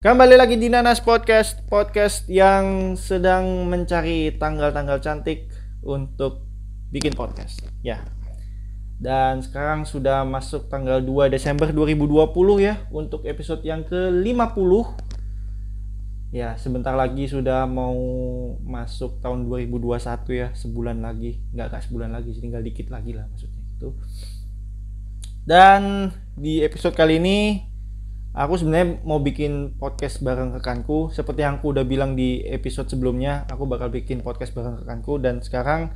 Kembali lagi di Nanas Podcast, podcast yang sedang mencari tanggal-tanggal cantik untuk bikin podcast. Ya. Dan sekarang sudah masuk tanggal 2 Desember 2020 ya untuk episode yang ke-50. Ya, sebentar lagi sudah mau masuk tahun 2021 ya, sebulan lagi. Enggak enggak sebulan lagi, tinggal dikit lagi lah maksudnya itu. Dan di episode kali ini aku sebenarnya mau bikin podcast bareng rekanku. Seperti yang aku udah bilang di episode sebelumnya aku bakal bikin podcast bareng rekanku. Dan sekarang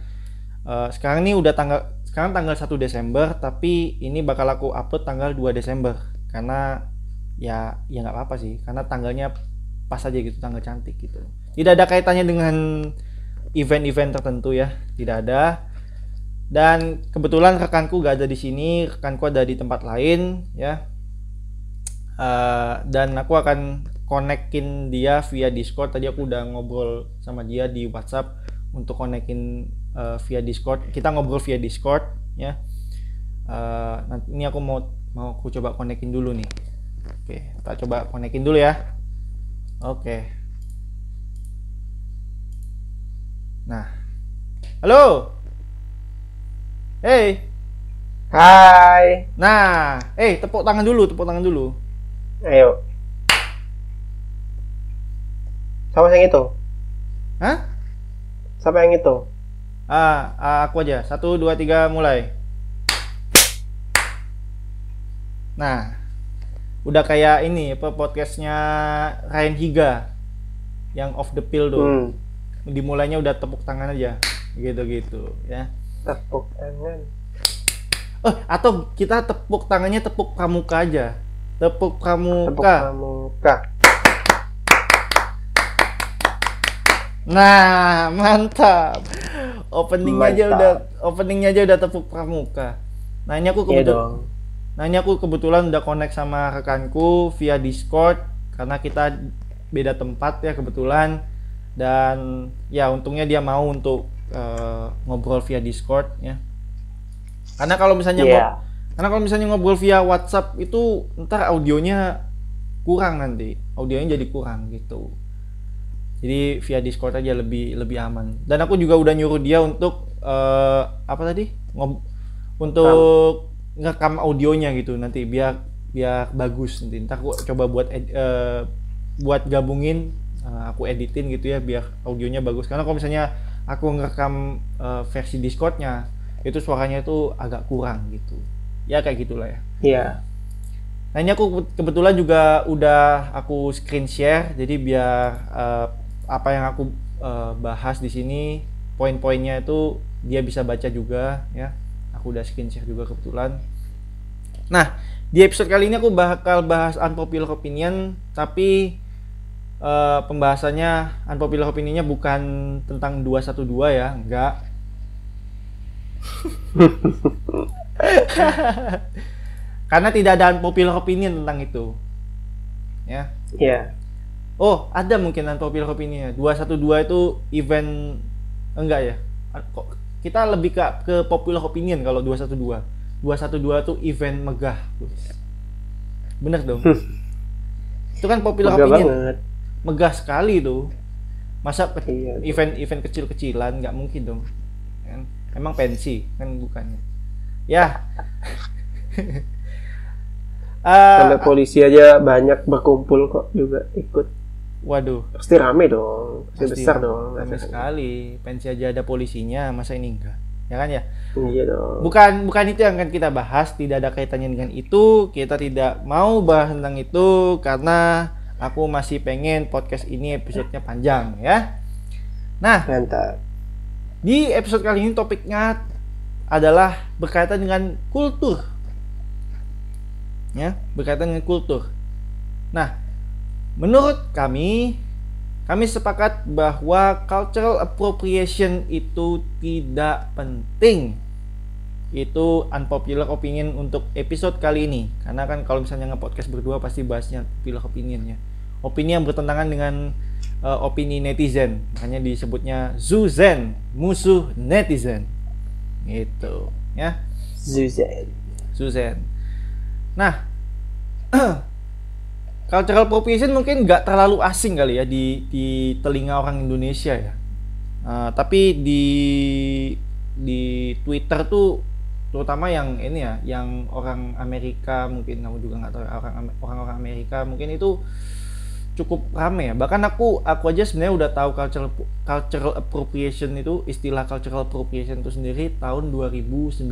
uh, sekarang ini udah tanggal sekarang tanggal 1 Desember tapi ini bakal aku upload tanggal 2 Desember. Karena ya ya nggak apa-apa sih. Karena tanggalnya pas aja gitu tanggal cantik gitu. Tidak ada kaitannya dengan event-event tertentu ya. Tidak ada. Dan kebetulan rekanku gak ada di sini rekanku ada di tempat lain ya uh, dan aku akan konekin dia via Discord. Tadi aku udah ngobrol sama dia di WhatsApp untuk konekin uh, via Discord. Kita ngobrol via Discord ya. Uh, nanti ini aku mau mau aku coba konekin dulu nih. Oke kita coba konekin dulu ya. Oke. Nah. Halo. Hey. Hai. Nah, eh tepuk tangan dulu, tepuk tangan dulu. Ayo. Siapa yang itu? Hah? Siapa yang itu? Ah, ah, aku aja. Satu, dua, tiga, mulai. Nah, udah kayak ini apa podcastnya Ryan Higa yang off the pill tuh. Hmm. Dimulainya udah tepuk tangan aja, gitu-gitu ya. Tepuk tangan. Oh, atau kita tepuk tangannya tepuk pramuka aja. Tepuk Tepuk pramuka. pramuka. Nah, mantap. Openingnya aja Mantap. udah openingnya aja udah tepuk pramuka. Nah, ini aku Iya kebetulan. Nah, ini aku kebetulan udah connect sama rekanku via Discord karena kita beda tempat ya kebetulan dan ya untungnya dia mau untuk eh, ngobrol via Discord ya. Karena kalau misalnya ngo- karena kalau misalnya ngobrol via WhatsApp itu ntar audionya kurang nanti. Audionya jadi kurang gitu. Jadi via Discord aja lebih lebih aman. Dan aku juga udah nyuruh dia untuk eh, apa tadi? Ngob untuk ngerekam audionya gitu nanti biar biar bagus nanti. Ntar aku coba buat ed- eh, buat gabungin eh, aku editin gitu ya biar audionya bagus. Karena kalau misalnya aku ngerekam eh, versi Discordnya itu suaranya itu agak kurang gitu. Ya kayak gitulah ya. Iya. Nah ini aku ke- kebetulan juga udah aku screen share, jadi biar eh, apa yang aku eh, bahas di sini poin-poinnya itu dia bisa baca juga ya. Aku udah screen share juga kebetulan. Nah di episode kali ini aku bakal bahas unpopular opinion, tapi eh, pembahasannya unpopular opinionnya bukan tentang 212 ya, enggak. Karena tidak ada unpopular opinion tentang itu. Ya. Iya. Oh, ada mungkin unpopular opinion 212 itu event enggak ya? Kok kita lebih ke ke popular opinion kalau 212. 212 itu event megah. Bener dong. itu kan popular Megah opinion. banget. Megah sekali tuh. Masa ke- Iya. event-event kecil-kecilan nggak mungkin dong. Kan? Emang pensi kan bukannya. Ya. Eh, Sampai polisi aja banyak berkumpul kok juga ikut. waduh, Pasti rame dong. Pasti, Pasti besar dong. rame sekali. Pensi aja ada polisinya, masa ini enggak? Ya kan ya? Iya dong. Bukan bukan itu yang akan kita bahas, tidak ada kaitannya dengan itu. Kita tidak mau bahas tentang itu karena aku masih pengen podcast ini episodenya panjang ya. Nah, Mantap. di episode kali ini topiknya adalah berkaitan dengan kultur. Ya, berkaitan dengan kultur. Nah, menurut kami kami sepakat bahwa cultural appropriation itu tidak penting. Itu unpopular opinion untuk episode kali ini. Karena kan kalau misalnya nge-podcast berdua pasti bahasnya popular opinion ya. Opini yang bertentangan dengan eh, opini netizen. Makanya disebutnya Zuzen, musuh netizen. Gitu, ya. Zuzen. Zuzen. Nah, cultural appropriation mungkin nggak terlalu asing kali ya di di telinga orang Indonesia ya. Uh, tapi di di Twitter tuh terutama yang ini ya, yang orang Amerika mungkin kamu juga nggak tahu orang orang-orang Amerika mungkin itu cukup rame ya. Bahkan aku aku aja sebenarnya udah tahu cultural cultural appropriation itu istilah cultural appropriation itu sendiri tahun 2019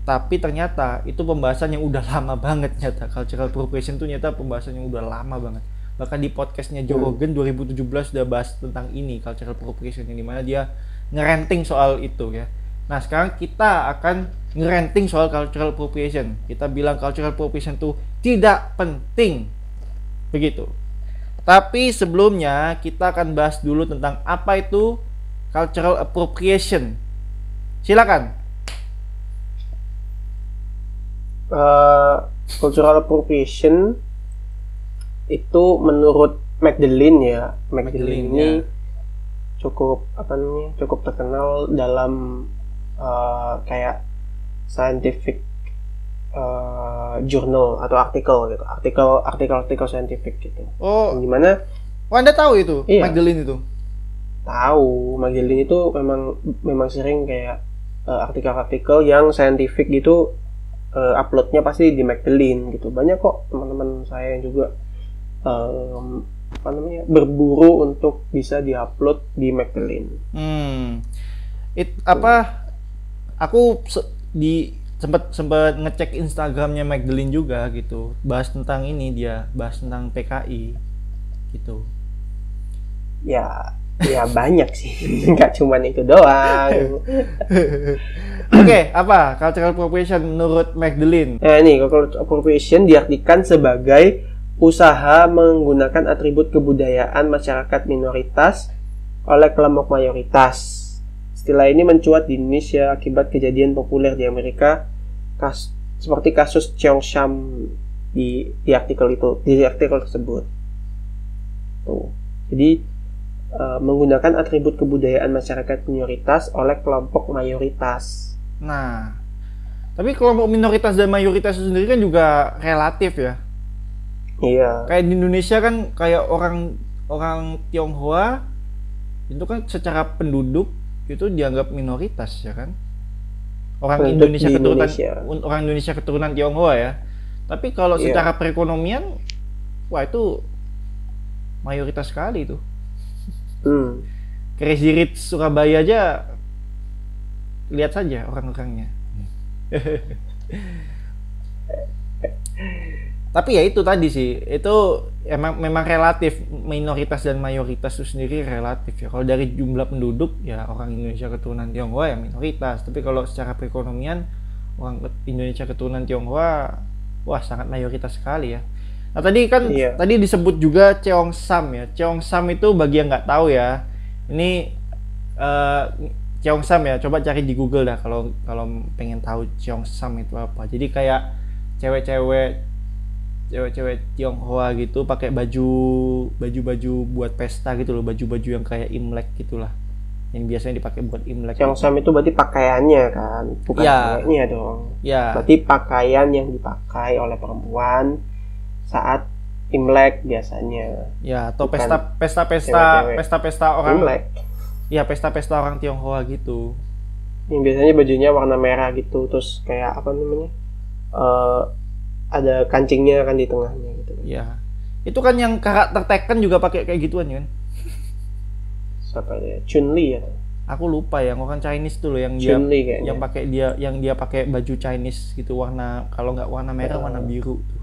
tapi ternyata itu pembahasan yang udah lama banget nyata. Cultural appropriation itu nyata pembahasan yang udah lama banget. Bahkan di podcastnya Joe hmm. Rogan 2017 udah bahas tentang ini cultural appropriation yang di mana dia ngerenting soal itu ya. Nah sekarang kita akan ngerenting soal cultural appropriation. Kita bilang cultural appropriation itu tidak penting begitu. Tapi sebelumnya kita akan bahas dulu tentang apa itu cultural appropriation. Silakan. Uh, cultural appropriation itu menurut Magdalene ya. Magdalene ini ya. cukup apa namanya cukup terkenal dalam uh, kayak scientific uh, journal atau artikel gitu. Artikel artikel artikel scientific gitu. Oh. Gimana oh anda tahu itu? Iya. Magdalene itu? Tahu. Magdalene itu memang memang sering kayak artikel-artikel uh, yang scientific gitu uh, uploadnya pasti di Magdalene gitu. Banyak kok teman-teman saya yang juga um, apa namanya berburu untuk bisa diupload di Magdalene. Hmm, it apa? Aku di sempat sempat ngecek Instagramnya Magdalene juga gitu, bahas tentang ini dia bahas tentang PKI gitu. Ya, ya banyak sih, nggak cuma itu doang. Oke, okay, apa cultural appropriation menurut Magdalene? Nah, ini cultural appropriation diartikan sebagai usaha menggunakan atribut kebudayaan masyarakat minoritas oleh kelompok mayoritas. Istilah ini mencuat di Indonesia akibat kejadian populer di Amerika kas, seperti kasus Cheongsam di di artikel itu di artikel tersebut. Tuh. Jadi uh, menggunakan atribut kebudayaan masyarakat minoritas oleh kelompok mayoritas. Nah, tapi kelompok minoritas dan mayoritas itu sendiri kan juga relatif ya. Iya. Kayak di Indonesia kan kayak orang orang Tionghoa itu kan secara penduduk itu dianggap minoritas ya kan. Orang Indonesia keturunan Indonesia. orang Indonesia keturunan Tionghoa ya. Tapi kalau iya. secara perekonomian wah itu mayoritas sekali itu. Hmm. Crazy Rich Surabaya aja lihat saja orang-orangnya. Tapi ya itu tadi sih, itu emang memang relatif minoritas dan mayoritas itu sendiri relatif ya. Kalau dari jumlah penduduk ya orang Indonesia keturunan Tionghoa ya minoritas, tapi kalau secara perekonomian orang Indonesia keturunan Tionghoa wah sangat mayoritas sekali ya. Nah tadi kan iya. tadi disebut juga Cheong Sam ya. Cheong Sam itu bagi yang nggak tahu ya, ini uh, Cheongsam ya coba cari di Google dah kalau kalau pengen tahu Cheongsam itu apa jadi kayak cewek-cewek cewek-cewek Tionghoa gitu pakai baju baju-baju buat pesta gitu loh baju-baju yang kayak Imlek gitulah yang biasanya dipakai buat Imlek Cheongsam gitu. itu berarti pakaiannya kan bukan ya. ceweknya dong ya berarti pakaian yang dipakai oleh perempuan saat Imlek biasanya ya atau pesta pesta pesta pesta pesta orang Imlek Iya pesta-pesta orang Tionghoa gitu. Yang biasanya bajunya warna merah gitu, terus kayak apa namanya? Uh, ada kancingnya kan di tengahnya gitu. Iya. Itu kan yang karakter Tekken juga pakai kayak gituan kan? Siapa ya? Chun Li ya? Aku lupa ya, orang Chinese tuh loh yang dia yang pakai dia yang dia pakai baju Chinese gitu warna kalau nggak warna merah uh, warna biru tuh.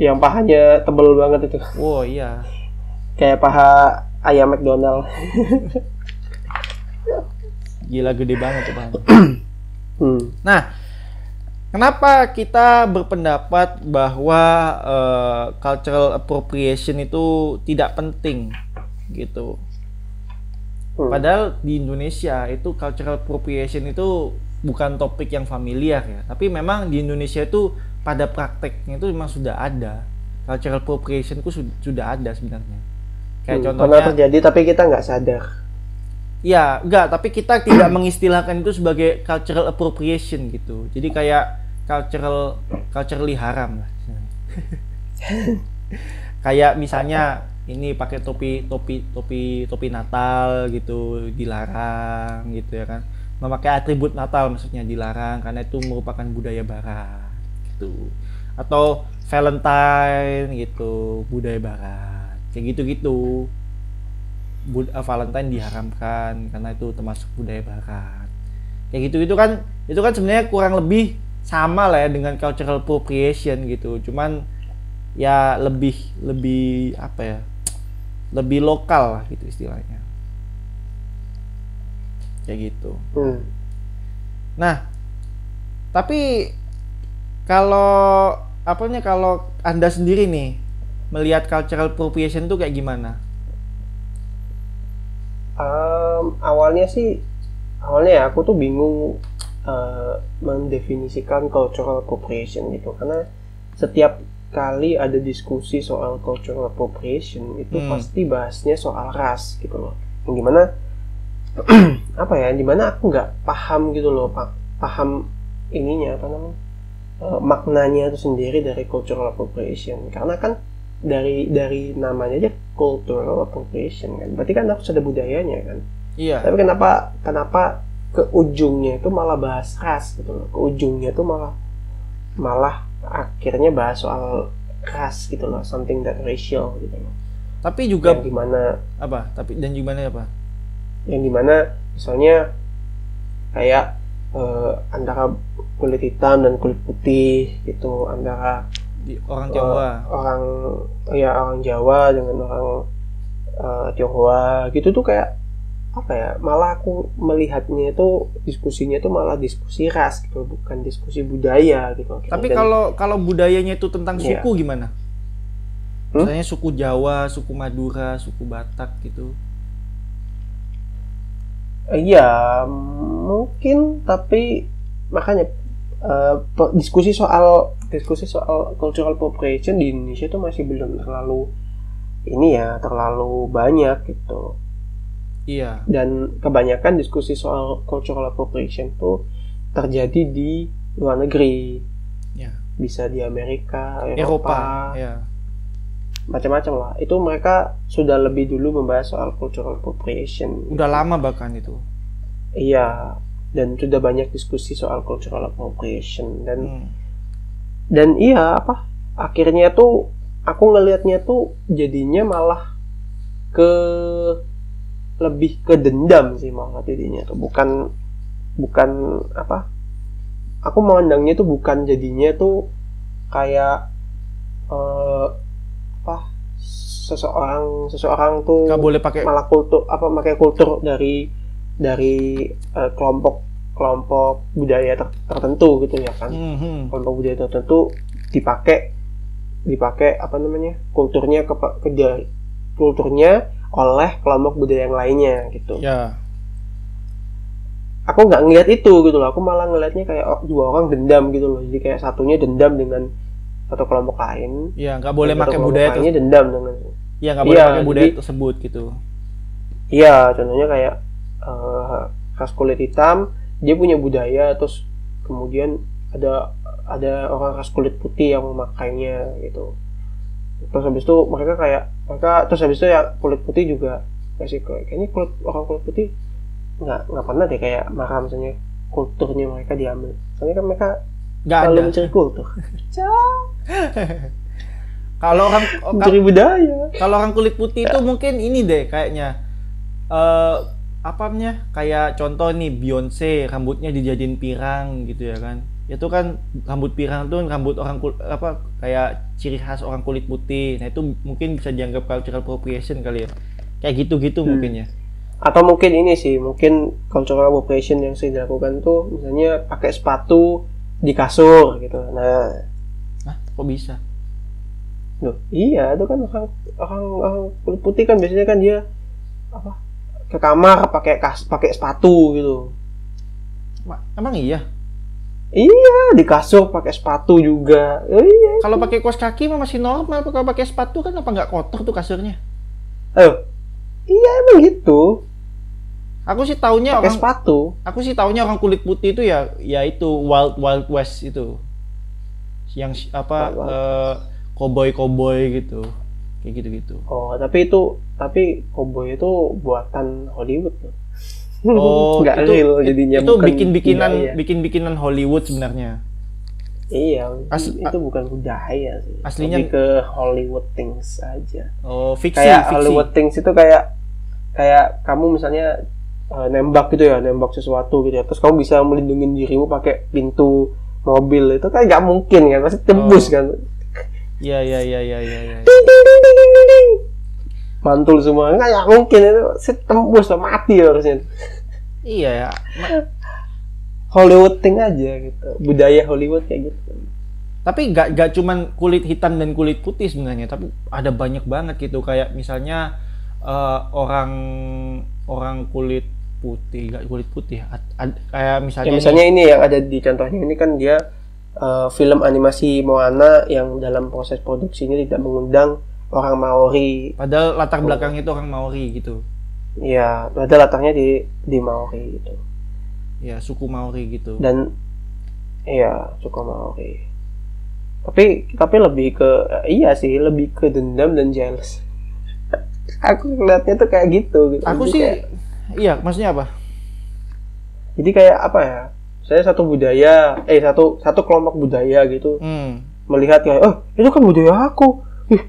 Yang pahanya tebel banget itu. Wow iya. Kayak paha ayam McDonald. Gila gede banget tuh bang. hmm. Nah, kenapa kita berpendapat bahwa uh, cultural appropriation itu tidak penting gitu? Hmm. Padahal di Indonesia itu cultural appropriation itu bukan topik yang familiar ya, tapi memang di Indonesia itu pada prakteknya itu memang sudah ada cultural appropriation itu sudah ada sebenarnya. Kayak hmm, contohnya pernah terjadi tapi kita nggak sadar Ya, enggak, tapi kita tidak mengistilahkan itu sebagai cultural appropriation gitu. Jadi kayak cultural culturally haram lah. kayak misalnya ini pakai topi topi topi topi Natal gitu dilarang gitu ya kan memakai atribut Natal maksudnya dilarang karena itu merupakan budaya Barat gitu atau Valentine gitu budaya Barat kayak gitu gitu Bud uh, Valentine diharamkan karena itu termasuk budaya Barat. Kayak gitu itu kan itu kan sebenarnya kurang lebih sama lah ya dengan cultural appropriation gitu. Cuman ya lebih lebih apa ya lebih lokal lah gitu istilahnya. Kayak gitu. Hmm. nah tapi kalau apanya kalau anda sendiri nih melihat cultural appropriation itu kayak gimana Em, awalnya sih awalnya ya aku tuh bingung eh, mendefinisikan cultural appropriation gitu. Karena setiap kali ada diskusi soal cultural appropriation itu Hmm. pasti bahasnya soal ras gitu loh. Yang di mana apa ya di mana aku nggak paham gitu loh pak. Paham ininya apa namanya eh, maknanya itu sendiri dari cultural appropriation. Karena kan dari dari namanya aja cultural appropriation kan? Berarti kan harus ada budayanya kan? Iya. Tapi kenapa kenapa ke ujungnya itu malah bahas ras gitu loh. Ke ujungnya itu malah malah akhirnya bahas soal ras gitu loh. Something that racial gitu loh. Tapi juga yang di mana apa? Tapi dan gimana apa? Yang di mana misalnya kayak eh, antara kulit hitam dan kulit putih gitu. Antara orang Jawa eh, orang ya orang Jawa dengan orang eh, Tionghoa gitu tuh kayak apa ya malah aku melihatnya itu diskusinya itu malah diskusi ras gitu bukan diskusi budaya gitu tapi Dan- kalau kalau budayanya itu tentang Iya. suku gimana Hmm? misalnya suku Jawa suku Madura suku Batak gitu Iya, mungkin tapi makanya eh, pe- diskusi soal diskusi soal cultural appropriation di Indonesia itu masih belum terlalu ini ya terlalu banyak gitu. iya Dan kebanyakan diskusi soal cultural appropriation tuh terjadi di luar negeri. ya Bisa di Amerika, Eropa Eropa, ya macam-macam lah. Itu mereka sudah lebih dulu membahas soal cultural appropriation. udah lama bahkan itu Iya, dan sudah banyak diskusi soal cultural appropriation dan Hmm. Dan iya apa akhirnya tuh aku ngelihatnya tuh jadinya malah ke lebih ke dendam sih malah jadinya tuh. Bukan bukan apa aku memandangnya tuh bukan jadinya tuh kayak eh, apa seseorang seseorang tuh nggak boleh pakai malah kultur apa pakai kultur dari dari eh, kelompok kelompok budaya ter- tertentu gitu ya kan. Hmm, hmm. kelompok budaya tertentu dipakai dipakai apa namanya kulturnya ke, ke kulturnya oleh kelompok budaya yang lainnya gitu. Ya. Aku nggak ngeliat itu gitu loh aku malah ngelihatnya kayak oh, dua orang dendam gitu loh. Jadi kayak satunya dendam dengan satu kelompok lain ya nggak boleh pakai budaya lainnya dendam dengan ya nggak boleh Iya, pakai budaya jadi- tersebut gitu. Iya, contohnya kayak ras kulit hitam, dia punya budaya, terus kemudian ada ada orang ras kulit putih yang memakainya gitu. Terus habis itu mereka kayak mereka terus habis itu ya kulit putih juga kasih kayak kayaknya kulit orang kulit putih nggak nggak pernah deh kayak marah misalnya kulturnya mereka diambil. Soalnya kan mereka nggak selalu ada mencari kultur, kalau orang mencari budaya. kalau orang kulit putih itu mungkin ini deh kayaknya eh apa namanya kayak contoh nih Beyonce rambutnya dijadiin pirang gitu ya kan? Itu kan rambut pirang tuh rambut orang kul- apa kayak ciri khas orang kulit putih. Nah itu mungkin bisa dianggap cultural appropriation kali ya. Kayak gitu-gitu Hmm. mungkin ya. Atau mungkin ini sih mungkin cultural appropriation yang sering dilakukan tuh misalnya pakai sepatu di kasur gitu. Nah Hah, kok bisa? loh, iya itu kan orang orang orang kulit putih kan biasanya kan dia apa ke kamar pakai kas pakai sepatu gitu. Ma- emang iya? Iya di kasur pakai sepatu juga. Oh, iya. Kalau pakai kaos kaki mah masih normal kalau pakai sepatu kan apa nggak kotor tuh kasurnya? Ayo iya emang gitu. Aku sih taunya pakai orang sepatu. aku sih taunya orang kulit putih itu ya ya itu wild wild west itu. Yang apa Wild. eh, koboi koboi gitu kayak gitu gitu Oh, tapi itu tapi cowboy itu buatan Hollywood loh. oh Nggak itu real jadinya itu bikin bikinan budaya. bikin bikinan Hollywood sebenarnya Iya, As- itu bukan budaya sih. Aslinya- Lebih ke Hollywood things aja. oh fiksi kayak fiksi Hollywood things itu kayak kayak kamu misalnya eh, nembak gitu ya, nembak sesuatu gitu ya. Terus kamu bisa melindungi dirimu pakai pintu mobil itu kan nggak mungkin kan, pasti tembus Oh. kan. Ya ya ya ya ya ya Ding, ding, ding, ding, ding, ding. Mantul semua, nggak nggak mungkin itu pasti tembus mati harusnya. iya ya Ma- Hollywood thing aja gitu, budaya Hollywood kayak gitu. tapi nggak nggak cuman kulit hitam dan kulit putih sebenarnya tapi ada banyak banget gitu kayak misalnya eh, orang orang kulit putih nggak kulit putih ad- ad- kayak misalnya, Ya, misalnya ini yang ada di contohnya ini kan dia uh, film animasi Moana yang dalam proses produksinya tidak mengundang orang Maori. padahal latar belakangnya itu orang Maori gitu Ya, ada latarnya di di Maori gitu. ya suku Maori gitu Dan iya, suku Maori. Tapi tapi lebih ke iya sih, lebih ke dendam dan jealous. Aku ngeliatnya tuh kayak gitu gitu. aku Jadi sih kayak- iya maksudnya apa jadi kayak apa ya? Saya satu budaya, eh satu satu kelompok budaya gitu. Hmm. melihat kayak oh itu kan budaya aku. Ih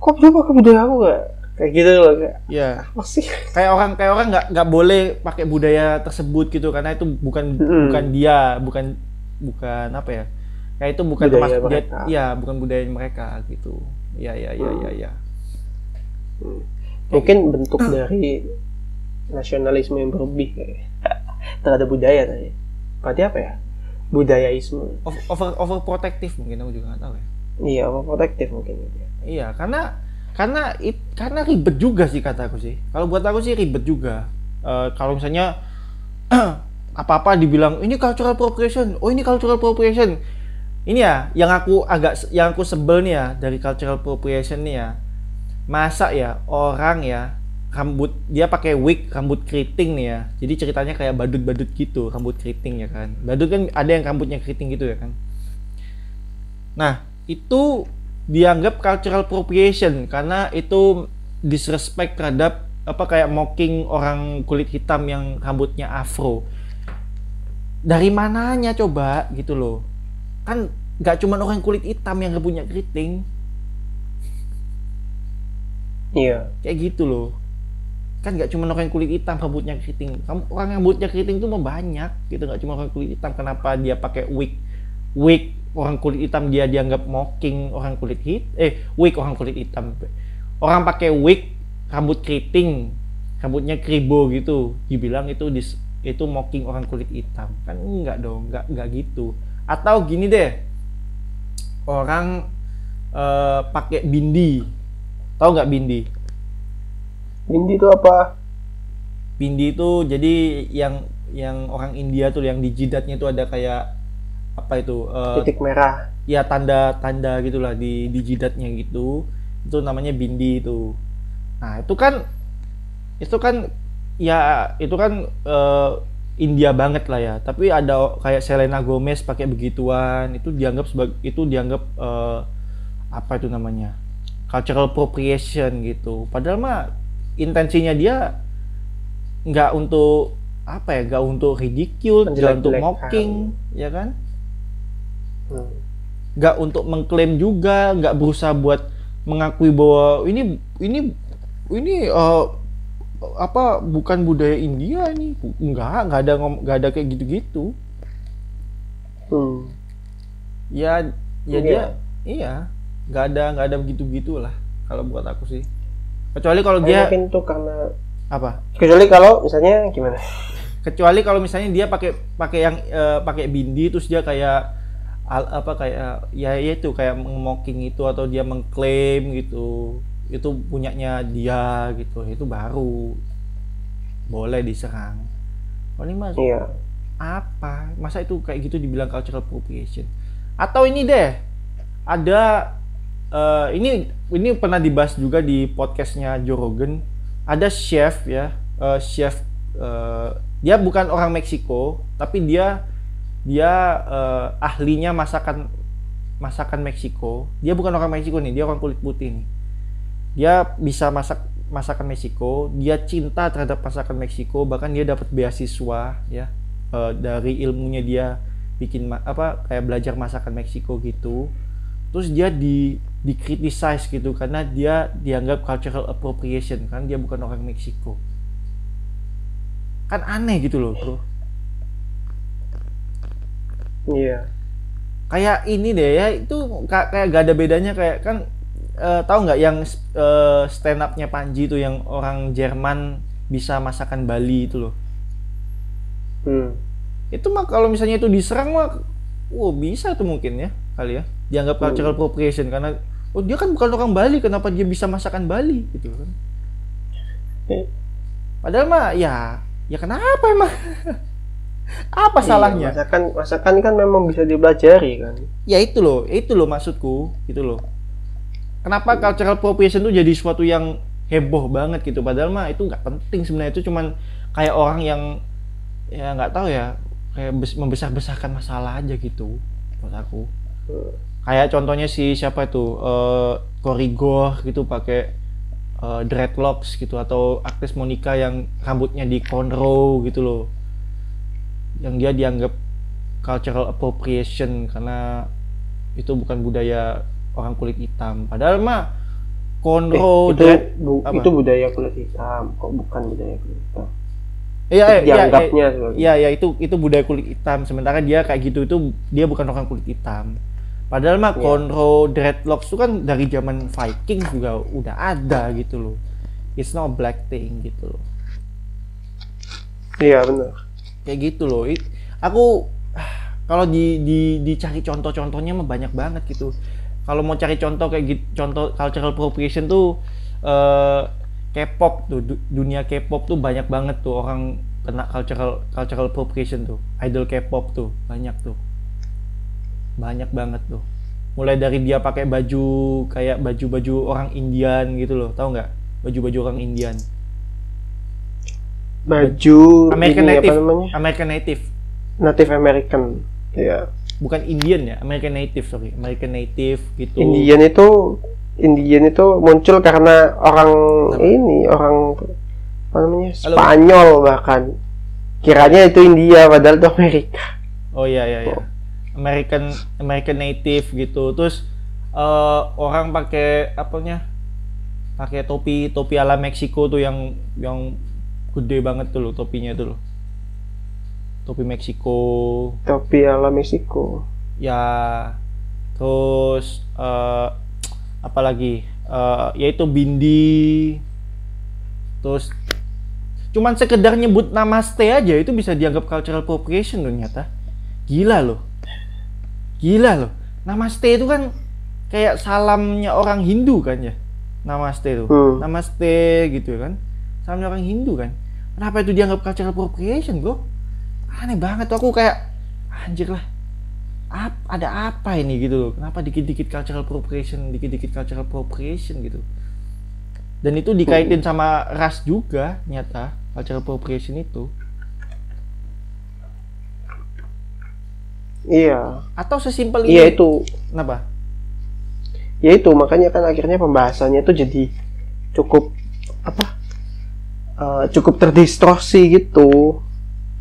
kok dia pakai budaya aku? Gak kayak gitu loh kayak ya apa sih? Kayak orang kayak orang nggak nggak boleh pakai budaya tersebut gitu karena itu bukan Mm-mm. bukan dia bukan bukan apa ya? Kayak itu bukan Budaya termasuk dia ya bukan budaya mereka gitu. Ya ya ya ya ya mungkin bentuk dari nasionalisme yang berlebih terhadap budaya tadi berarti apa ya? Budayaisme. Over over, overprotective mungkin aku juga nggak tahu ya. Iya overprotective mungkin gitu ya. iya karena karena it, karena ribet juga sih kataku sih. Kalau buat aku sih ribet juga. Eh, kalau misalnya apa apa dibilang ini cultural appropriation. Oh ini cultural appropriation. Ini ya yang aku agak yang aku sebel nih ya dari cultural appropriation nih ya. Masa ya orang ya rambut dia pakai wig rambut keriting nih ya. Jadi ceritanya kayak badut-badut gitu rambut keriting ya kan. Badut kan ada yang rambutnya keriting gitu ya kan. Nah itu dianggap cultural appropriation karena itu disrespect terhadap apa kayak mocking orang kulit hitam yang rambutnya afro. Dari mananya coba gitu loh. Kan nggak cuma orang kulit hitam yang rambutnya keriting. Iya. Kayak gitu loh kan nggak cuma orang kulit hitam rambutnya keriting. Kamu- orang rambutnya keriting tuh mah banyak gitu. Nggak cuma orang kulit hitam. Kenapa dia pakai wig? Wig orang kulit hitam dia dianggap mocking orang kulit hit eh wig orang kulit hitam. Orang pakai wig rambut keriting rambutnya kribo gitu. Dibilang itu dis, itu mocking orang kulit hitam. Kan enggak dong enggak enggak gitu. Atau gini deh. Orang eh, pakai bindi. Tahu nggak bindi Bindi itu apa? Bindi itu jadi yang yang orang India tuh yang di jidatnya itu ada kayak apa itu eh, titik merah. ya tanda tanda gitulah di di jidatnya gitu. Itu namanya bindi itu. Nah itu kan itu kan ya itu kan eh, India banget lah ya. Tapi ada kayak Selena Gomez pakai begituan. Itu dianggap sebagai itu dianggap eh, apa itu namanya? Cultural appropriation gitu. Padahal mah intensinya dia nggak untuk apa ya nggak untuk ridicule nggak untuk mocking ya kan Hmm. nggak untuk mengklaim juga nggak berusaha buat mengakui bahwa ini ini ini eh, apa bukan budaya India ini nggak nggak ada nggak ada kayak gitu-gitu Hmm. ya ya Iya. dia iya nggak ada nggak ada begitu gitulah kalau buat aku sih kecuali kalau Tapi dia mungkin tuh karena apa? Kecuali kalau misalnya gimana? Kecuali kalau misalnya dia pakai pakai yang eh, pakai bindi terus dia kayak al- apa kayak ya ya itu kayak mocking itu atau dia mengklaim gitu. Itu punyanya dia gitu. Itu baru. Boleh diserang. Kalau ini mas iya. Apa? Masa itu kayak gitu dibilang cultural appropriation? Atau ini deh ada eh, ini ini pernah dibahas juga di podcastnya Joe Rogan. Ada chef ya eh, chef eh, dia bukan orang Meksiko tapi dia dia eh, ahlinya masakan masakan Meksiko. Dia bukan orang Meksiko nih dia orang kulit putih nih. Dia bisa masak masakan Meksiko. Dia cinta terhadap masakan Meksiko bahkan dia dapat beasiswa ya uh, dari ilmunya dia bikin apa kayak belajar masakan Meksiko gitu. Terus dia di dikritisize gitu karena dia dianggap cultural appropriation kan dia bukan orang Meksiko kan aneh gitu loh bro iya kayak ini deh ya itu kayak gak ada bedanya kayak kan uh, tahu nggak yang uh, stand upnya Panji itu yang orang Jerman bisa masakan Bali itu loh hmm. itu mah kalau misalnya itu diserang mah wow bisa tuh mungkin ya kali ya dianggap hmm. cultural appropriation karena oh dia kan bukan orang Bali kenapa dia bisa masakan Bali? Gitu kan. Eh. padahal mah ya ya kenapa emang? Apa iya, salahnya? masakan masakan kan memang bisa dipelajari kan? Ya itu loh itu loh maksudku gitu loh. Kenapa cultural appropriation itu jadi suatu yang heboh banget gitu? Padahal mah itu nggak penting sebenarnya itu cuman kayak orang yang ya nggak tahu ya kayak membesar-besarkan masalah aja gitu buat aku. Hmm. Kayak contohnya si siapa itu uh, Korigor gitu pakai uh, dreadlocks gitu atau aktris Monica yang rambutnya di cornrow gitu loh. Yang dia dianggap cultural appropriation karena itu bukan budaya orang kulit hitam. Padahal mah cornrow eh, itu, dread, bu, itu budaya kulit hitam kok bukan budaya kulit hitam? Iya, iya, dianggapnya iya, iya, iya, itu itu budaya kulit hitam. Sementara dia kayak gitu itu dia bukan orang kulit hitam. Padahal mah yeah. cornrow dreadlocks itu kan dari zaman Viking juga udah ada gitu loh. It's not a black thing gitu loh. Iya benar. Kayak gitu loh. Aku kalau di, di dicari contoh-contohnya mah banyak banget gitu. Kalau mau cari contoh kayak gitu, contoh cultural appropriation tuh uh, K-pop tuh dunia K-pop tuh banyak banget tuh orang kena cultural cultural appropriation tuh. Idol K-pop tuh banyak tuh banyak banget tuh. Mulai dari dia pakai baju kayak baju-baju orang Indian gitu loh tahu nggak? Baju-baju orang Indian. Baju American ini, Native. American Native. Native American ya bukan Indian ya American Native sorry. American Native gitu. Indian itu Indian itu muncul karena orang Nama. ini orang apa namanya Spanyol bahkan. Kiranya itu India padahal itu Amerika. Oh iya iya iya. Oh. American American Native gitu. Terus uh, orang pakai apanya pakai topi topi ala Meksiko tuh yang yang gede banget tuh loh topinya tuh loh. Topi Meksiko. Topi ala Meksiko. Ya terus uh, apa lagi? Uh, yaitu bindi. Terus cuman sekedar nyebut namaste aja itu bisa dianggap cultural appropriation ternyata gila loh Gila loh. Namaste itu kan kayak salamnya orang Hindu kan ya. Namaste itu. Hmm. Namaste gitu kan. Salamnya orang Hindu kan. Kenapa itu dianggap cultural appropriation, Bro? Aneh banget tuh aku kayak anjir lah. Ap, ada apa ini gitu loh. Kenapa dikit-dikit cultural appropriation, dikit-dikit cultural appropriation gitu. Dan itu dikaitin hmm. sama ras juga nyata cultural appropriation itu. Iya. Atau sesimpel iya, ini? Iya itu. Kenapa? Ya itu makanya kan akhirnya pembahasannya itu jadi cukup apa? Uh, cukup terdistorsi gitu.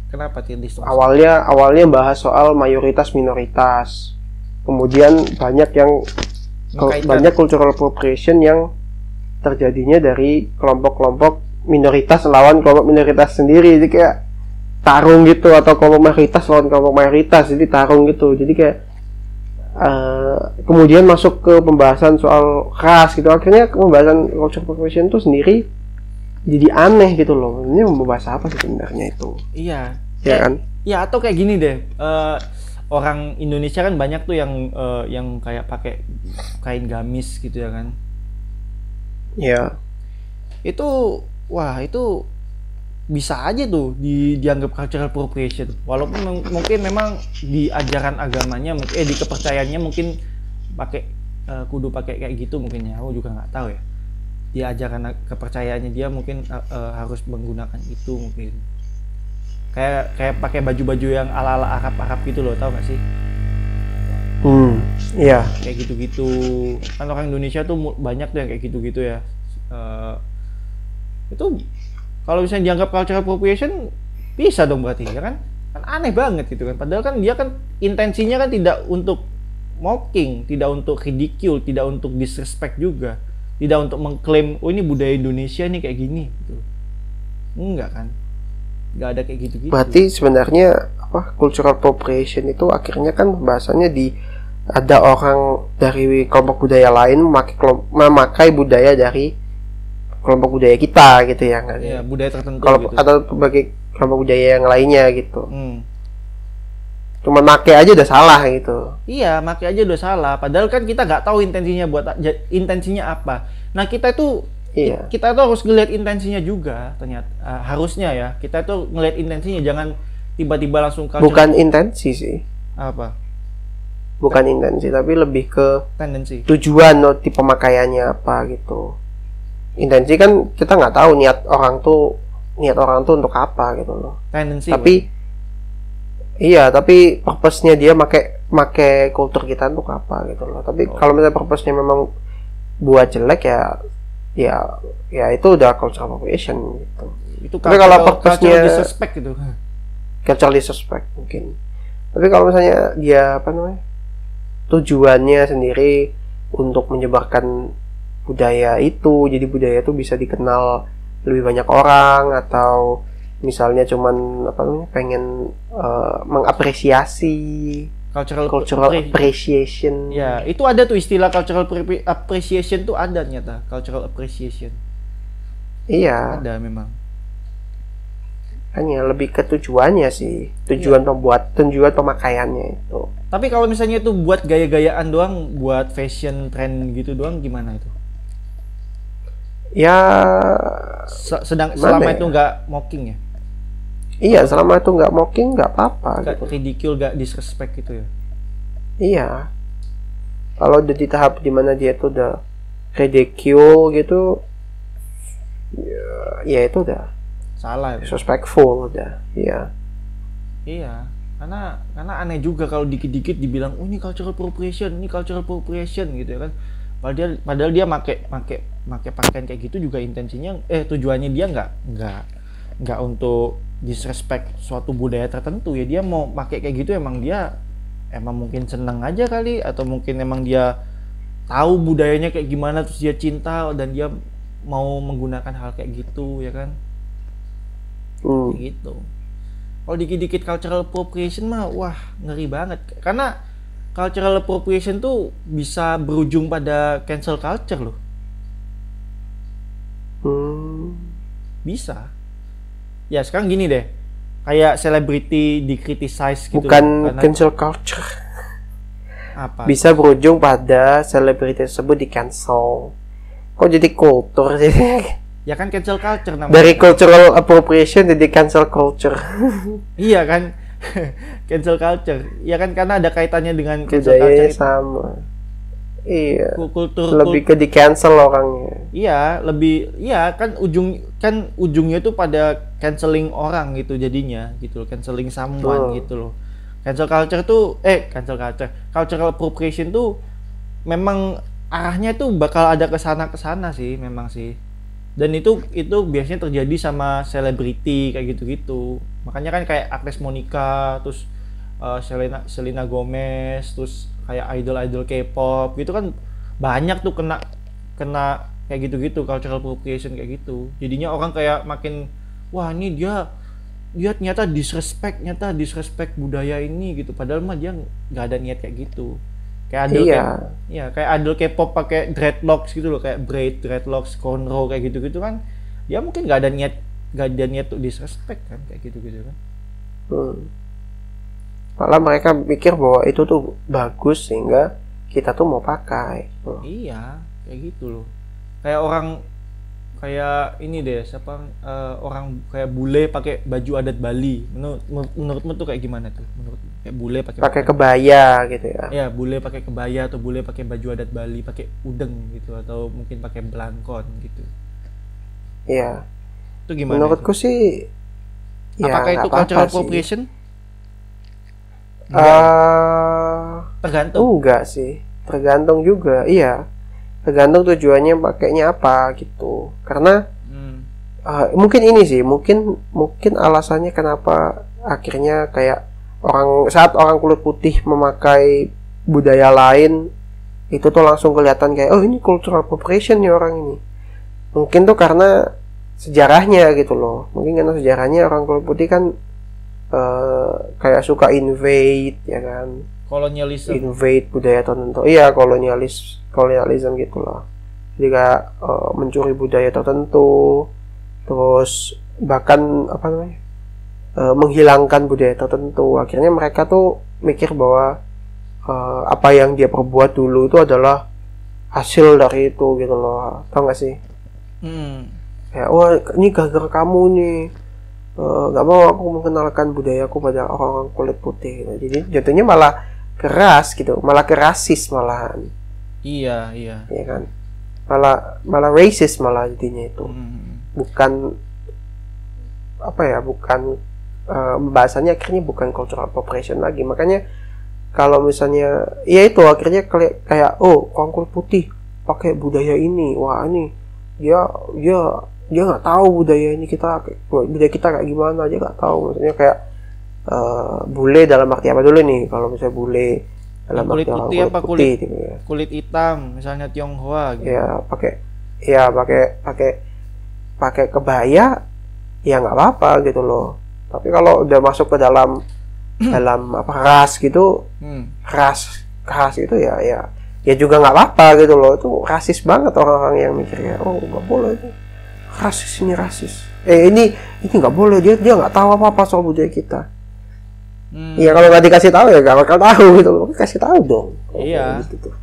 Kenapa terdistorsi? Awalnya awalnya bahas soal mayoritas minoritas. Kemudian banyak yang Mengkaitkan. banyak cultural appropriation yang terjadinya dari kelompok-kelompok minoritas lawan kelompok minoritas sendiri. Jadi kayak tarung gitu atau kelompok mayoritas lawan kelompok mayoritas jadi tarung gitu. Jadi kayak uh, kemudian masuk ke pembahasan soal ras gitu. Akhirnya pembahasan culture profession itu sendiri jadi aneh gitu loh. Ini membahas apa sih sebenarnya itu? Iya. Ya kan? Ya atau kayak gini deh. Uh, orang Indonesia kan banyak tuh yang uh, yang kayak pakai kain gamis gitu ya kan? Iya. Itu wah itu bisa aja tuh di, dianggap cultural appropriation. Walaupun mungkin memang di ajaran agamanya eh di kepercayaannya mungkin pakai uh, kudu pakai kayak gitu mungkin ya. Aku juga nggak tahu ya. Di ajaran kepercayaannya dia mungkin uh, uh, harus menggunakan itu mungkin. Kayak kayak pakai baju-baju yang ala-ala Arab-Arab gitu loh tau gak sih? Hmm. Iya. kayak gitu-gitu. Kan orang Indonesia tuh banyak tuh yang kayak gitu-gitu ya. Eh, itu kalau misalnya dianggap cultural appropriation bisa dong berarti ya kan? Kan aneh banget gitu kan. Padahal kan dia kan intensinya kan tidak untuk mocking tidak untuk ridicule tidak untuk disrespect juga. Tidak untuk mengklaim oh ini budaya Indonesia nih kayak gini gitu. Enggak kan? Nggak ada kayak gitu-gitu. Berarti sebenarnya apa cultural appropriation itu akhirnya kan bahasanya di ada orang dari kelompok budaya lain memakai memakai budaya dari kelompok budaya kita gitu ya kan? ya budaya tertentu Kalau gitu atau sebagai kelompok budaya yang lainnya gitu. Hmm. Cuma make aja udah salah gitu. Iya, makanya aja udah salah. Padahal kan kita nggak tahu intensinya buat intensinya apa. Nah kita itu Iya. kita tuh harus ngeliat intensinya juga ternyata Ah, harusnya ya kita tuh ngeliat intensinya jangan tiba-tiba langsung culture Bukan intensi sih. apa Bukan intensi tapi lebih ke tendensi. tujuan nanti pemakaiannya apa gitu. Intensi kan kita nggak tahu niat orang tuh niat orang tuh untuk apa gitu loh. Tendensi. tapi iya tapi purpose-nya dia make make kultur kita untuk apa gitu loh tapi Oh. kalau misalnya purpose-nya memang buat jelek ya ya ya itu udah cultural appropriation gitu itu tapi kalau purpose-nya- disrespect gitu. cultural disrespect mungkin tapi kalau misalnya dia apa namanya tujuannya sendiri untuk menyebarkan budaya itu jadi budaya itu bisa dikenal lebih banyak orang atau misalnya cuman apa namanya pengen eh, mengapresiasi Cultural, cultural appre- appreciation Ya, itu ada tuh istilah cultural appre- appreciation tuh ada ternyata. Cultural appreciation. iya Ada memang. hanya lebih ke tujuannya sih tujuan pembuat tujuan pemakaiannya itu Tapi kalau misalnya itu buat gaya-gayaan doang, buat fashion trend gitu doang gimana itu? Ya Se- sedang selama ya? itu nggak mocking ya iya selama itu nggak mocking nggak apa-apa nggak gitu ridicule nggak disrespect gitu ya Iya. Kalau udah di tahap di mana dia tuh udah ridicule gitu, ya, ya itu udah salah ya disrespectful udah. Iya. iya karena karena aneh juga kalau dikit-dikit dibilang oh ini cultural appropriation ini cultural appropriation gitu ya kan padahal dia padahal dia make make make pakaian kayak gitu juga intensinya eh tujuannya dia nggak nggak nggak untuk disrespect suatu budaya tertentu. Ya dia mau pakai kayak gitu emang dia emang mungkin seneng aja kali atau mungkin emang dia tahu budayanya kayak gimana terus dia cinta dan dia mau menggunakan hal kayak gitu ya kan? Hmm. Kayak gitu. Kalau dikit-dikit cultural appropriation mah wah ngeri banget. Karena cultural appropriation tuh bisa berujung pada cancel culture loh Hmm. bisa ya sekarang gini deh kayak selebriti dikritisize gitu Bukan karena cancel culture. apa Bisa berujung pada selebriti tersebut di cancel. Kok jadi kultur sih? ya kan cancel culture namanya Dari cultural appropriation jadi cancel culture. iya kan cancel culture ya kan karena ada kaitannya dengan cancel culture Budayanya itu. sama. Iya. Kul- kultur Lebih ke di cancel orangnya. Iya, lebih iya kan ujung kan ujungnya tuh pada canceling orang gitu jadinya gitu loh, canceling someone Betul. gitu loh. Cancel culture tuh eh cancel culture, cultural appropriation tuh memang arahnya tuh bakal ada ke sana ke sana sih memang sih. Dan itu itu biasanya terjadi sama selebriti kayak gitu-gitu. Makanya kan kayak Agnes Monica, terus uh, Selena Selena Gomez, terus kayak idol-idol K-pop gitu kan banyak tuh kena kena kayak gitu-gitu cultural appropriation kayak gitu. Jadinya orang kayak makin wah ini dia dia ternyata disrespect nyata disrespect budaya ini gitu. Padahal mah dia nggak ada niat kayak gitu. Kayak idol Iya. kayak ya kayak idol K-pop pakai dreadlocks gitu loh kayak braid dreadlocks cornrow kayak gitu-gitu kan dia mungkin nggak ada niat nggak ada niat untuk disrespect kan kayak gitu-gitu kan Hmm. Malah mereka mikir bahwa itu tuh bagus sehingga kita tuh mau pakai. gitu. Iya, kayak gitu loh. Kayak orang kayak ini deh, siapa eh, orang kayak bule pakai baju adat Bali. Menurut menurutmu tuh kayak gimana tuh? Menurut kayak bule pakai Pakai kebaya gitu ya. Ya, bule pakai kebaya atau bule pakai baju adat Bali, pakai udeng gitu atau mungkin pakai belangkon gitu. Iya. Itu gimana? Menurutku itu? sih ya Apakah itu apa-apa cultural sih. appropriation? Eh, tergantung enggak sih tergantung juga iya tergantung tujuannya pakainya apa gitu karena hmm. uh, mungkin ini sih mungkin mungkin alasannya kenapa akhirnya kayak orang saat orang kulit putih memakai budaya lain itu tuh langsung kelihatan kayak oh ini cultural appropriation nih orang ini mungkin tuh karena sejarahnya gitu loh. Mungkin karena sejarahnya orang kulit putih kan uh, kayak suka invade ya kan? Kolonialisme. Invade budaya tertentu. Iya kolonialis kolonialisme gitu loh. Jadi kayak uh, mencuri budaya tertentu terus bahkan apa namanya uh, menghilangkan budaya tertentu. Akhirnya mereka tuh mikir bahwa uh, apa yang dia perbuat dulu itu adalah hasil dari itu gitu loh. Tau gak sih? Hmm. Ya wah ini gara-gara kamu nih. Nggak uh, mau aku mengenalkan budayaku pada orang-orang kulit putih. Gitu. jadi jatuhnya malah keras gitu malah kerasis malahan. Iya iya. Ya kan? Malah malah racist malah intinya itu. Hmm. bukan apa ya bukan uh, bahasanya akhirnya bukan cultural appropriation lagi. Makanya kalau misalnya ya itu akhirnya kayak kayak oh orang kulit putih pakai budaya ini. Wah ini dia dia dia nggak tahu budaya ini kita budaya kita kayak gimana dia nggak tahu. Maksudnya kayak uh, bule dalam arti apa dulu nih? Kalau misalnya bule dalam kulit arti orang putih kulit apa? putih kulit gitu ya. kulit hitam misalnya Tionghoa gitu. Ya pakai ya pakai pakai pakai kebaya ya nggak apa-apa gitu loh. Tapi kalau udah masuk ke dalam dalam apa ras gitu hmm. ras ras itu ya ya ya juga nggak apa-apa gitu loh. Itu rasis banget orang-orang yang mikirnya oh nggak boleh itu rasis ini rasis eh ini ini nggak boleh dia dia nggak tahu apa apa soal budaya kita Hmm. Iya kalau nggak dikasih tahu ya nggak bakal tahu gitu kasih tahu dong Iya. gitu tuh.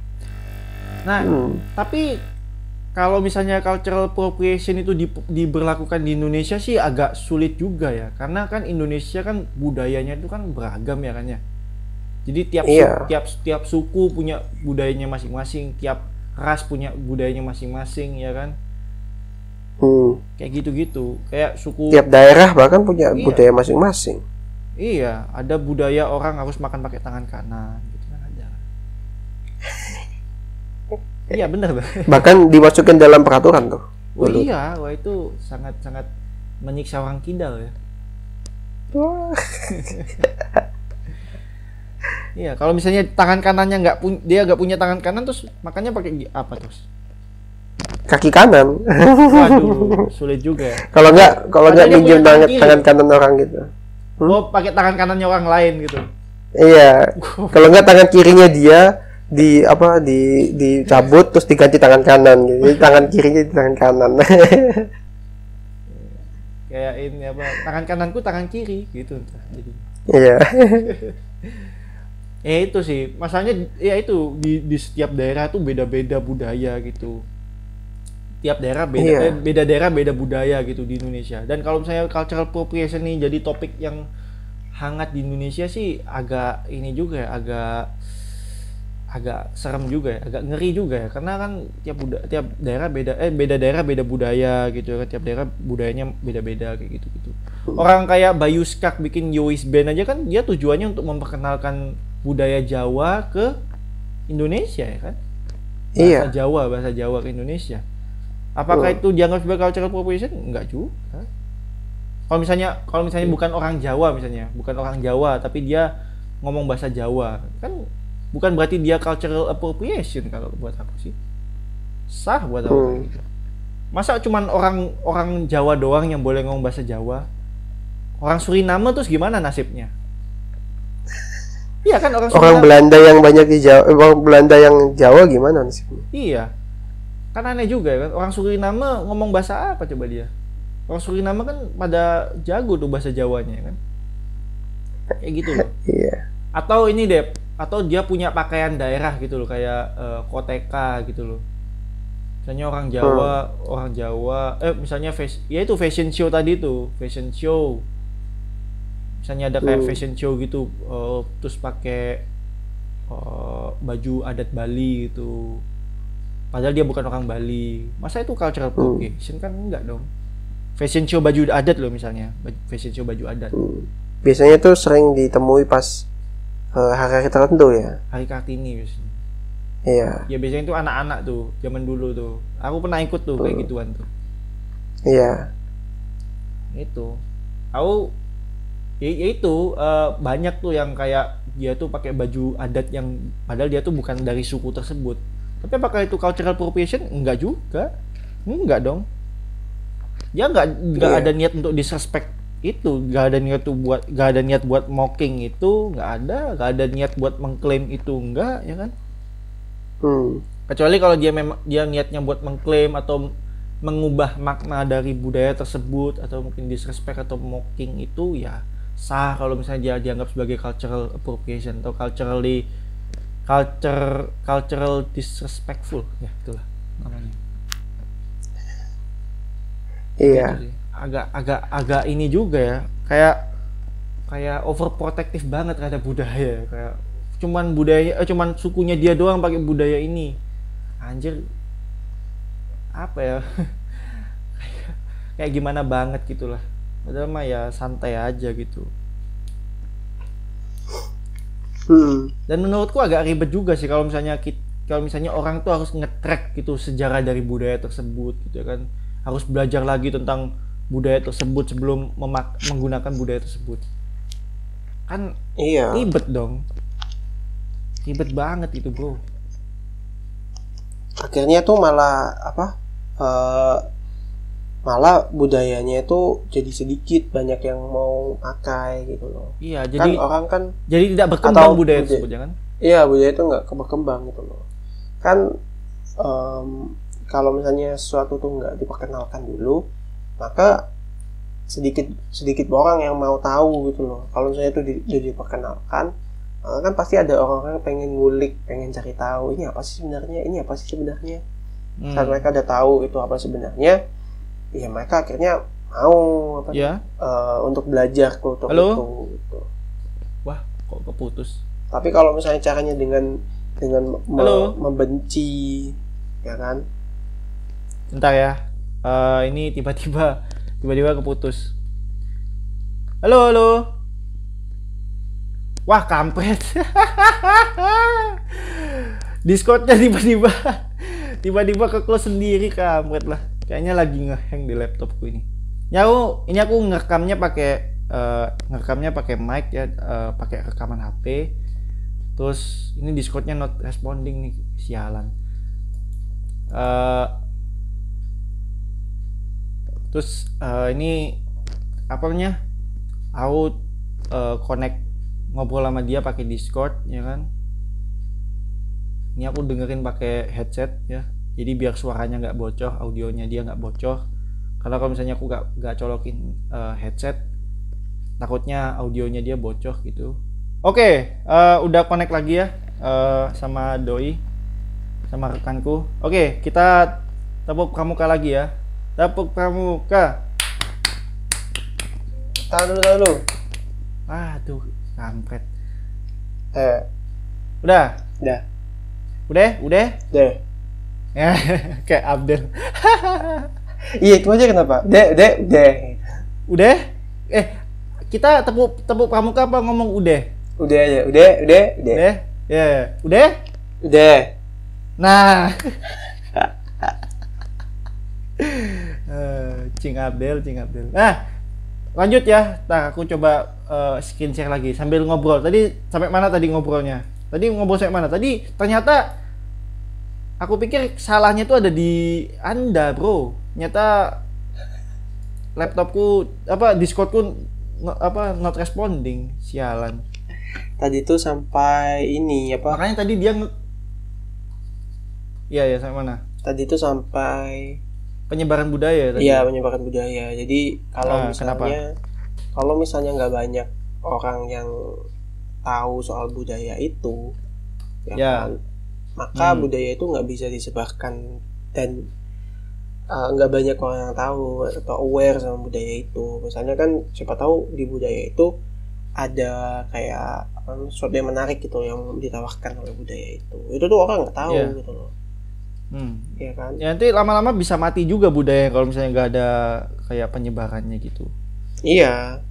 nah Hmm. tapi kalau misalnya cultural appropriation itu di- diberlakukan di Indonesia sih agak sulit juga ya karena kan Indonesia kan budayanya itu kan beragam ya kan ya jadi tiap su- Iya. tiap tiap suku punya budayanya masing-masing tiap ras punya budayanya masing-masing ya kan Hmm. kayak gitu-gitu kayak suku tiap daerah bahkan punya Iya. budaya masing-masing iya ada budaya orang harus makan pakai tangan kanan gitu kan ada iya benar bahkan dimasukin dalam peraturan tuh Oh Dulu. iya, wah itu sangat-sangat menyiksa orang kidal ya. Iya, kalau misalnya tangan kanannya nggak punya, dia nggak punya tangan kanan terus makannya pakai apa terus? Kaki kanan Waduh, sulit juga ya. kalau nggak kalau nggak minjem tangan tangan kanan orang gitu Hmm? Oh, pakai tangan kanannya orang lain gitu. iya kalau nggak tangan kirinya dia di apa di dicabut terus diganti tangan kanan gitu Jadi tangan kirinya di tangan kanan Kayak ini apa? Tangan kananku tangan kiri gitu. Jadi iya ya itu sih masalahnya ya itu di di setiap daerah tuh beda-beda budaya gitu tiap daerah beda Iya. eh, beda daerah beda budaya gitu di Indonesia. Dan kalau misalnya cultural appropriation nih jadi topik yang hangat di Indonesia sih agak ini juga ya agak agak serem juga ya agak ngeri juga ya. Karena kan tiap buda, tiap daerah beda eh beda daerah beda budaya gitu kan. Tiap daerah budayanya beda-beda kayak gitu gitu orang kayak Bayu Skak bikin Yois Band aja kan dia tujuannya untuk memperkenalkan budaya Jawa ke Indonesia ya kan? Bahasa iya Jawa bahasa Jawa ke Indonesia apakah itu dianggap sebagai cultural appropriation enggak juga. Kalau misalnya kalau misalnya bukan orang Jawa misalnya bukan orang Jawa tapi dia ngomong bahasa Jawa kan bukan berarti dia cultural appropriation kalau buat aku sih. Sah buat aku. Hmm. masa cuman orang orang Jawa doang yang boleh ngomong bahasa Jawa? Orang Suriname terus gimana nasibnya? Iya kan orang orang Belanda yang banyak di Jawa eh, orang Belanda yang Jawa gimana sih Iya. Kan aneh juga ya kan. Orang Suriname ngomong bahasa apa coba dia? Orang Suriname kan pada jago tuh bahasa Jawanya ya kan. Kayak gitu loh. iya Atau ini deh, atau dia punya pakaian daerah gitu loh kayak eh, koteka gitu loh. Misalnya orang Jawa, orang Jawa, eh misalnya face, ya itu fashion show tadi tuh, fashion show. Misalnya ada kayak Hmm. fashion show gitu, eh, terus pakai eh, baju adat Bali gitu. Padahal dia bukan orang Bali. Masa itu cultural appropriation kan enggak dong. Fashion show baju adat loh misalnya, fashion show baju adat. Hmm. biasanya tuh sering ditemui pas eh, hari-hari tertentu ya? Hari kartini biasanya. Iya. Ya biasanya itu anak-anak tuh zaman dulu tuh. Aku pernah ikut tuh kayak gituan tuh. Iya. Itu. Aku ya, ya itu eh, banyak tuh yang kayak dia tuh pakai baju adat yang padahal dia tuh bukan dari suku tersebut tapi apakah itu cultural appropriation? Enggak juga. Enggak dong. Dia nggak nggak Iya. ada niat untuk disrespect itu. Nggak ada niat tuh buat nggak ada niat buat mocking itu nggak ada. Nggak ada niat buat mengklaim itu enggak ya kan? Hmm. kecuali kalau dia memang dia niatnya buat mengklaim atau mengubah makna dari budaya tersebut atau mungkin disrespect atau mocking itu ya sah kalau misalnya dia dianggap sebagai cultural appropriation atau culturally culture cultural disrespectful. Ya itulah namanya. Iya. Gitu sih. agak agak agak ini juga ya. Kayak kayak overprotective banget terhadap budaya. Kayak cuman budaya eh, cuman sukunya dia doang pakai budaya ini. Anjir. Apa ya? Kayak, kayak gimana banget gitulah. Padahal mah ya santai aja gitu hmm. dan menurutku agak ribet juga sih kalau misalnya kalau misalnya orang tuh harus nge-track gitu sejarah dari budaya tersebut gitu kan. Harus belajar lagi tentang budaya tersebut sebelum memak- menggunakan budaya tersebut. Kan iya. ribet dong. Ribet banget itu bro. Akhirnya tuh malah apa eh, malah budayanya itu jadi sedikit banyak yang mau pakai gitu loh. Iya kan jadi orang kan jadi tidak berkembang atau budaya budaya- tersebut ya iya budaya itu nggak berkembang gitu loh. Kan em, kalau misalnya sesuatu tuh nggak diperkenalkan dulu maka sedikit sedikit orang yang mau tahu gitu loh. Kalau misalnya itu di- udah diperkenalkan maka kan pasti ada orang-orang yang pengen ngulik pengen cari tahu ini apa sih sebenarnya? Ini apa sih sebenarnya? Hmm. saat mereka udah tahu itu apa sebenarnya ya mereka akhirnya mau apa ya eh, untuk belajar kultur Halo? itu gitu. wah kok keputus Tapi kalau misalnya caranya dengan dengan me- Halo? membenci, ya kan? Bentar ya. Eh, ini tiba-tiba tiba-tiba keputus. Halo, halo. Wah, kampret. Discordnya tiba-tiba tiba-tiba ke close sendiri kampret lah. Kayaknya lagi ngehang di laptopku ini. Ya aku ini aku ngerekamnya pakai eh, ngerekamnya pakai mic ya, eh, pakai rekaman HP. Terus ini Discordnya not responding nih, sialan. Eh, terus eh, ini apa namanya aku eh, connect ngobrol sama dia pakai Discord ya kan ini aku dengerin pakai headset ya jadi biar suaranya nggak bocor audionya dia nggak bocor. Karena kalau misalnya aku nggak nggak colokin eh, headset takutnya audionya dia bocor gitu. Oke eh, udah connect lagi ya eh, sama doi sama rekanku. Oke kita tepuk pramuka lagi ya. Tepuk pramuka. Tahan dulu, tahan dulu. aduh kampret. Eh, udah? Dah, udah udah deh. Ya kayak Abdel. Iya itu aja kenapa? Deh, deh, deh. udah? Eh kita tepuk tepuk pramuka apa ngomong udah? Udah aja, udah, udah, udah, udah? Ya udah? Udah. nah. Eh, Cing Abdel Cing Abdel. Nah lanjut ya. Nah aku coba eh, screen share lagi sambil ngobrol. Tadi sampai mana tadi ngobrolnya? Tadi ngobrol sampai mana? Tadi ternyata aku pikir salahnya tuh ada di anda bro ternyata laptopku apa discordku nge- apa not responding sialan Tadi tuh sampai ini apa? makanya tadi dia iya ya sampai mana Tadi tuh sampai penyebaran budaya tadi iya penyebaran budaya. Jadi kalau Ah, misalnya kalau misalnya nggak banyak orang yang tahu soal budaya itu, ya, Ya. kan, maka Hmm. budaya itu nggak bisa disebarkan dan uh, nggak banyak orang yang tahu atau aware sama budaya itu. Misalnya kan siapa tahu di budaya itu ada kayak um, sesuatu yang menarik gitu yang ditawarkan oleh budaya itu. Itu tuh orang nggak tahu Iya. gitu loh, Hmm. ya kan? Ya nanti lama-lama bisa mati juga budaya kalau misalnya nggak ada kayak penyebarannya gitu. Iya.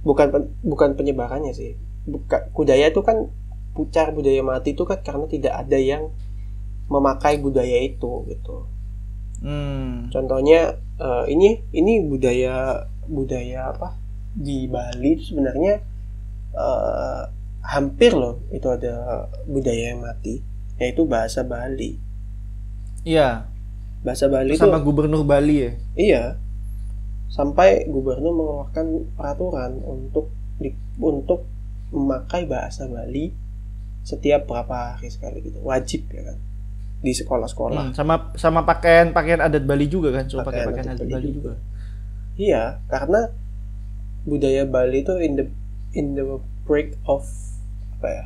Bukan pen- bukan penyebarannya sih. buka budaya itu kan pucar budaya mati itu kan karena tidak ada yang memakai budaya itu gitu. Hmm. contohnya eh, ini ini budaya budaya apa? Di Bali itu sebenarnya eh, hampir loh itu ada budaya yang mati yaitu bahasa Bali. Iya, bahasa Bali itu sama gubernur Bali ya. iya. Sampai gubernur mengeluarkan peraturan untuk di, untuk memakai bahasa Bali setiap berapa hari sekali gitu wajib ya kan di sekolah-sekolah Hmm, sama sama pakaian pakaian adat Bali juga kan, so pakai Pakaian pakaian adat adat Bali Bali juga. juga. Iya, karena budaya Bali itu in the in the break of apa ya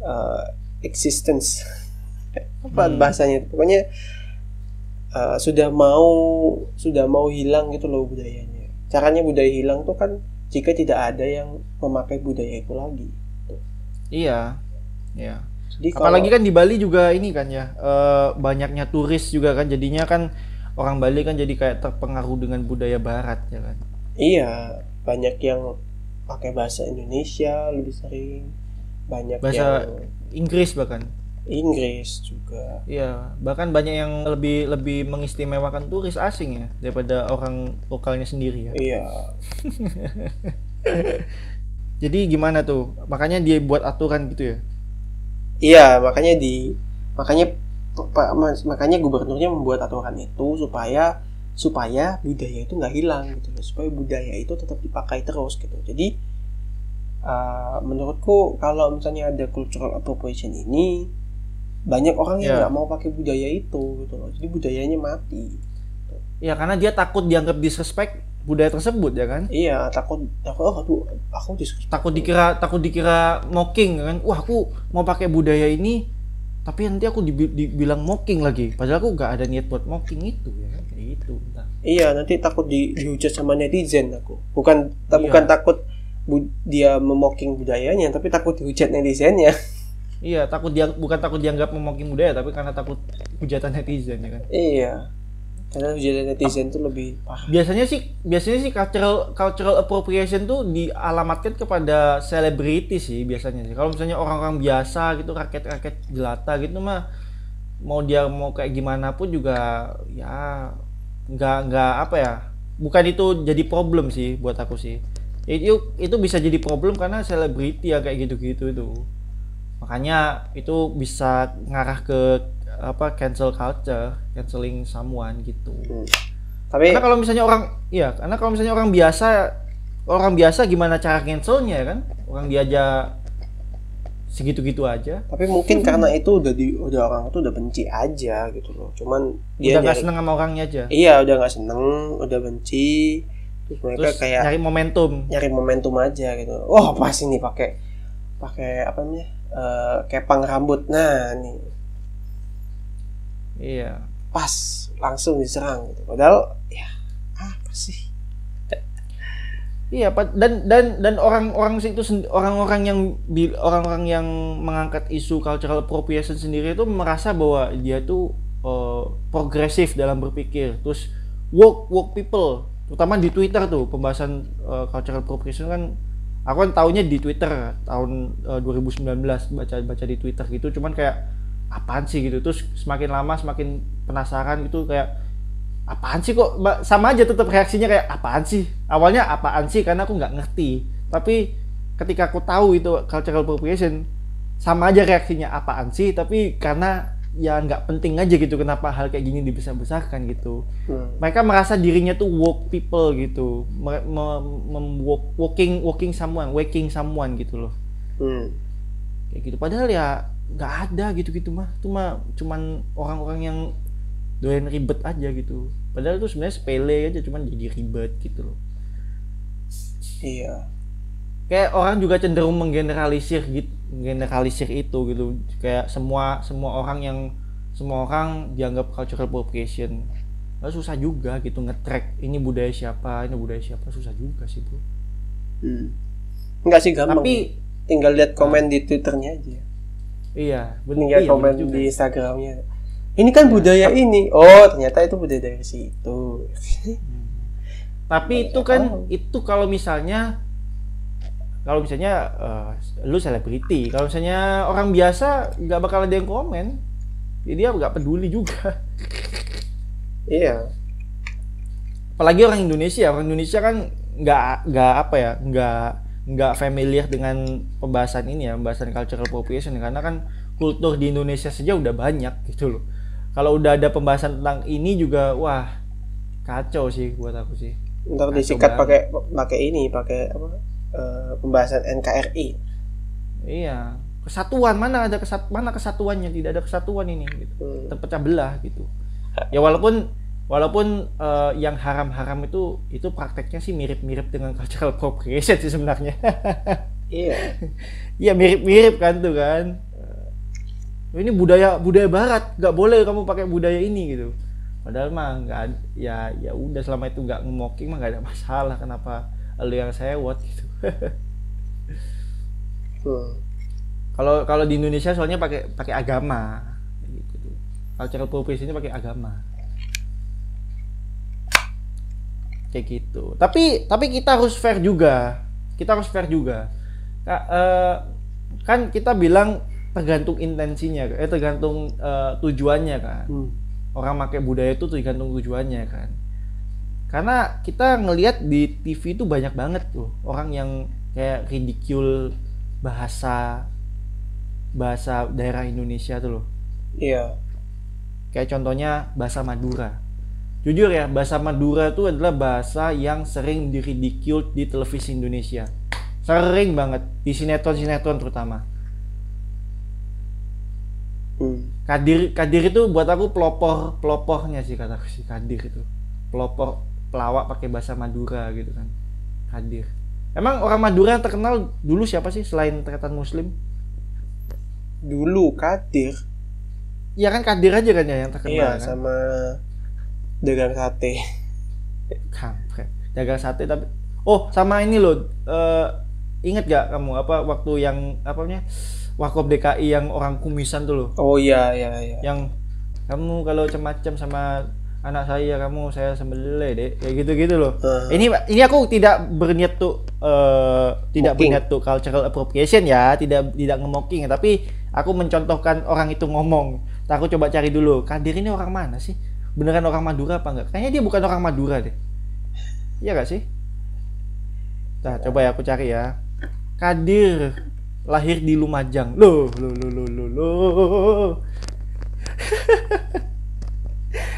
uh, existence apa Hmm. bahasanya pokoknya uh, sudah mau sudah mau hilang gitu loh budayanya. Caranya budaya hilang tuh kan jika tidak ada yang memakai budaya itu lagi. Iya. Iya. Jadi kalau- Apalagi kan di Bali juga ini kan ya, eh, banyaknya turis juga kan jadinya kan orang Bali kan jadi kayak terpengaruh dengan budaya barat ya kan. iya banyak yang pakai bahasa Indonesia lebih sering banyak Bahasa yang Inggris bahkan. Inggris juga. Iya, bahkan banyak yang lebih lebih mengistimewakan turis asing ya daripada orang lokalnya sendiri ya. Iya, Jadi gimana tuh? Makanya dia buat aturan gitu ya. Iya makanya di makanya Pak makanya gubernurnya membuat aturan itu supaya supaya budaya itu nggak hilang gitu loh. supaya budaya itu tetap dipakai terus gitu. Jadi uh, menurutku kalau misalnya ada cultural appropriation ini banyak orang yang Iya. nggak mau pakai budaya itu gitu loh. Jadi budayanya mati. Ya karena dia takut dianggap disrespect budaya tersebut ya kan. Iya takut takut oh aduh aku disrespect. Takut dikira takut dikira mocking kan. Wah, aku mau pakai budaya ini tapi nanti aku dibi- dibilang mocking lagi. Padahal aku nggak ada niat buat mocking itu ya kan kayak gitu. Entah. Iya, nanti takut di, dihujat sama netizen aku. Bukan Iya. bukan takut bu- dia memocking budayanya, tapi takut dihujat netizennya. Iya, takut dia bukan takut dianggap memocking budaya tapi karena takut hujatan netizen ya kan. iya. Karena hujatan netizen itu lebih parah. biasanya sih biasanya sih cultural cultural appropriation tuh dialamatkan kepada selebriti sih biasanya sih. Kalau misalnya orang-orang biasa gitu rakyat-rakyat jelata gitu mah mau dia mau kayak gimana pun juga ya nggak nggak apa ya bukan itu jadi problem sih buat aku sih. Itu itu bisa jadi problem karena selebriti ya kayak gitu-gitu itu. Makanya itu bisa ngarah ke apa cancel culture canceling someone gitu Hmm. Tapi karena kalau misalnya orang iya karena kalau misalnya orang biasa orang biasa gimana cara cancelnya ya kan orang dia aja segitu-gitu aja tapi mungkin karena itu udah di udah orang itu udah benci aja gitu loh. Cuman dia udah nggak seneng sama orangnya aja Iya, udah nggak seneng, udah benci. Terus mereka terus kayak nyari momentum nyari momentum aja gitu. Wah, pas ini pakai pakai apa namanya? eh, kepang rambut. Nah, nih iya pas langsung diserang gitu. Padahal ya apa sih? iya dan dan dan orang-orang situ sen- orang-orang yang orang-orang yang mengangkat isu cultural appropriation sendiri itu merasa bahwa dia tuh eh, progresif dalam berpikir terus woke woke people terutama di Twitter tuh pembahasan eh, cultural appropriation kan aku kan taunya di Twitter tahun eh, 2019 baca baca di Twitter gitu cuman kayak apaan sih? gitu. Terus semakin lama semakin penasaran gitu kayak apaan sih kok? Sama aja tetap reaksinya kayak apaan sih? Awalnya apaan sih? Karena aku nggak ngerti. Tapi ketika aku tahu itu cultural appropriation sama aja reaksinya apaan sih? Tapi karena ya nggak penting aja gitu kenapa hal kayak gini dibesar-besarkan gitu. Hmm. mereka merasa dirinya tuh woke people gitu. Me- me- mem- walk- walking walking someone waking someone gitu loh. Hmm. kayak gitu. Padahal ya nggak ada gitu-gitu mah itu mah cuman orang-orang yang doyan ribet aja gitu padahal itu sebenarnya sepele aja cuman jadi ribet gitu loh Iya. kayak orang juga cenderung menggeneralisir gitu generalisir itu gitu kayak semua semua orang yang semua orang dianggap cultural appropriation Lalu susah juga gitu nge-track ini budaya siapa ini budaya siapa susah juga sih bro Hmm. Enggak sih gampang. tapi tinggal lihat komen di Twitternya aja. Iya Tinggal iya, komen bener di Instagramnya. Ini kan budaya ini. Oh, ternyata itu budaya dari situ. Tapi Banyak itu kan itu kalau misalnya kalau misalnya uh, lu selebriti kalau misalnya orang biasa nggak bakal ada yang komen. Jadi dia nggak peduli juga. Iya. Apalagi orang Indonesia. Orang Indonesia kan nggak nggak apa ya nggak nggak familiar dengan pembahasan ini ya pembahasan cultural appropriation karena kan kultur di Indonesia saja udah banyak gitu loh. Kalau udah ada pembahasan tentang ini juga wah kacau sih buat aku sih. Ntar Kacau disikat pakai pakai ini pakai apa eh, pembahasan NKRI iya. Kesatuan mana ada kesat mana kesatuannya? Tidak ada kesatuan ini gitu. Hmm. terpecah belah gitu. Ya walaupun walaupun eh, yang haram-haram itu itu prakteknya sih mirip-mirip dengan cultural appropriation sih sebenarnya iya Iya mirip-mirip kan tuh kan. Eh, Ini budaya budaya barat, nggak boleh kamu pakai budaya ini gitu. Padahal mah nggak ya ya udah selama itu nggak nge-mocking mah nggak ada masalah. Kenapa lu yang sewot gitu. Hmm. Kalau kalau di Indonesia soalnya pakai pakai agama gitu. Cultural appropriation pakai agama. Kayak gitu. Tapi tapi kita harus fair juga. Kita harus fair juga. Ka- eh, kan kita bilang tergantung intensinya, eh tergantung eh, tujuannya kan. Hmm. Orang pakai budaya itu tergantung tujuannya kan. Karena kita ngelihat di TV itu banyak banget tuh orang yang kayak ridicule bahasa bahasa daerah Indonesia tuh loh. iya Kayak contohnya bahasa Madura. Jujur ya, bahasa Madura itu adalah bahasa yang sering diridicule di televisi Indonesia. Sering banget di sinetron-sinetron terutama. hmm. Kadir Kadir itu buat aku pelopor pelopornya sih kataku si Kadir itu. Pelopor pelawak pakai bahasa Madura gitu kan. Kadir. Emang orang Madura yang terkenal dulu siapa sih selain terketan muslim? dulu Kadir Iya kan Kadir aja kan ya yang terkenal iya kan. sama dagang sate. Kampret. Dagang sate tapi oh sama ini loh eh inget gak kamu apa waktu yang apa namanya Wakop DKI yang orang kumisan tuh loh? Oh iya iya iya. Yang kamu kalau macam-macam sama anak saya kamu saya sembelih deh kayak gitu-gitu loh. Hmm. ini ini aku tidak berniat tuh eh, tidak Mocking. berniat tuh cultural appropriation ya tidak tidak nge-mocking. Tapi aku mencontohkan orang itu ngomong. Aku coba cari dulu Kadir ini orang mana sih beneran orang Madura apa enggak? Kayaknya dia bukan orang Madura deh. Iya gak sih? Nah coba ya aku cari ya. Kadir. Lahir di Lumajang. Loh loh loh loh loh loh.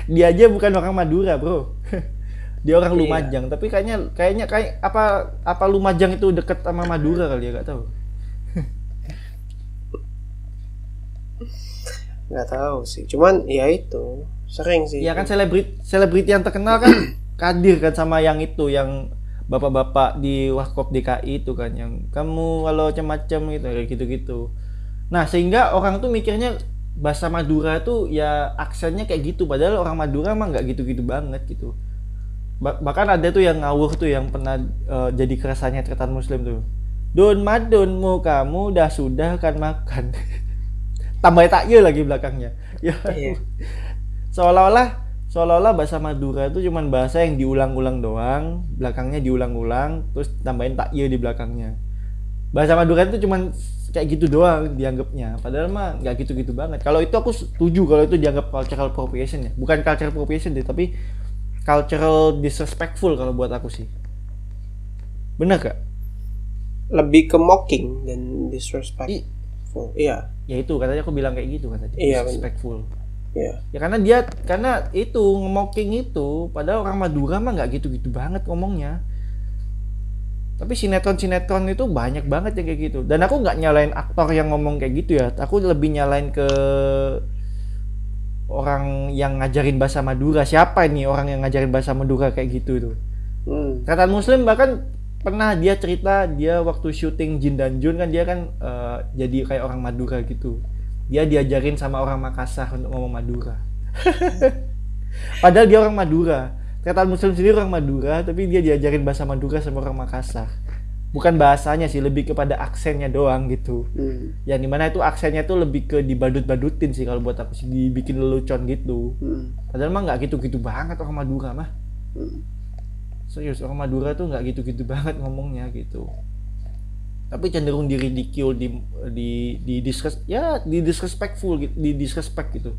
Dia aja bukan orang Madura bro. Dia orang Iya. Lumajang tapi kayaknya kayaknya kayak apa apa Lumajang itu deket sama Madura kali ya gak tahu. Nggak tahu sih. Cuman ya itu sering sih. Ya kan selebriti selebriti yang terkenal kan Kadir kan sama yang itu yang bapak-bapak di Wakop DKI itu kan yang kamu kalau macam-macam gitu kayak gitu-gitu. Nah sehingga orang tuh mikirnya bahasa Madura tuh ya aksennya kayak gitu padahal orang Madura mah nggak gitu-gitu banget gitu. Ba- bahkan ada tuh yang ngawur tuh yang pernah eh, jadi keresahannya tretan muslim tuh. Don madonmu kamu dah sudah kan makan. Tambah takjil lagi belakangnya. Ya. Iya. Seolah-olah seolah-olah bahasa Madura itu cuman bahasa yang diulang-ulang doang belakangnya diulang-ulang terus tambahin takjil di belakangnya. Bahasa Madura itu cuman kayak gitu doang dianggapnya. Padahal mah nggak gitu-gitu banget. Kalau itu aku setuju kalau itu dianggap cultural appropriation ya. Bukan cultural appropriation deh tapi cultural disrespectful kalau buat aku sih. Bener gak? lebih ke mocking dan disrespectful. I- iya. Ya itu katanya aku bilang kayak gitu kan tadi. Iya, bener. Iya. Ya karena dia karena itu nge-mocking itu padahal orang Madura mah nggak gitu-gitu banget ngomongnya. Tapi sinetron-sinetron itu banyak banget yang kayak gitu. Dan aku nggak nyalain aktor yang ngomong kayak gitu ya. Aku lebih nyalain ke orang yang ngajarin bahasa Madura. Siapa nih orang yang ngajarin bahasa Madura kayak gitu tuh hmm. Kata Muslim bahkan pernah dia cerita dia waktu syuting Jin dan Jun kan dia kan eh, jadi kayak orang Madura gitu. Dia diajarin sama orang Makassar untuk ngomong Madura. Padahal dia orang Madura. Kata Muslim sendiri orang Madura, tapi dia diajarin bahasa Madura sama orang Makassar. Bukan bahasanya sih, lebih kepada aksennya doang gitu. Hmm. Yang di mana itu aksennya tuh lebih ke dibadut-badutin sih kalau buat aku sih dibikin lelucon gitu. Hmm. Padahal mah nggak gitu-gitu banget orang Madura mah Hmm. serius orang Madura tuh nggak gitu-gitu banget ngomongnya gitu tapi cenderung di ridicule di di di disres ya di disrespectful gitu di disrespect gitu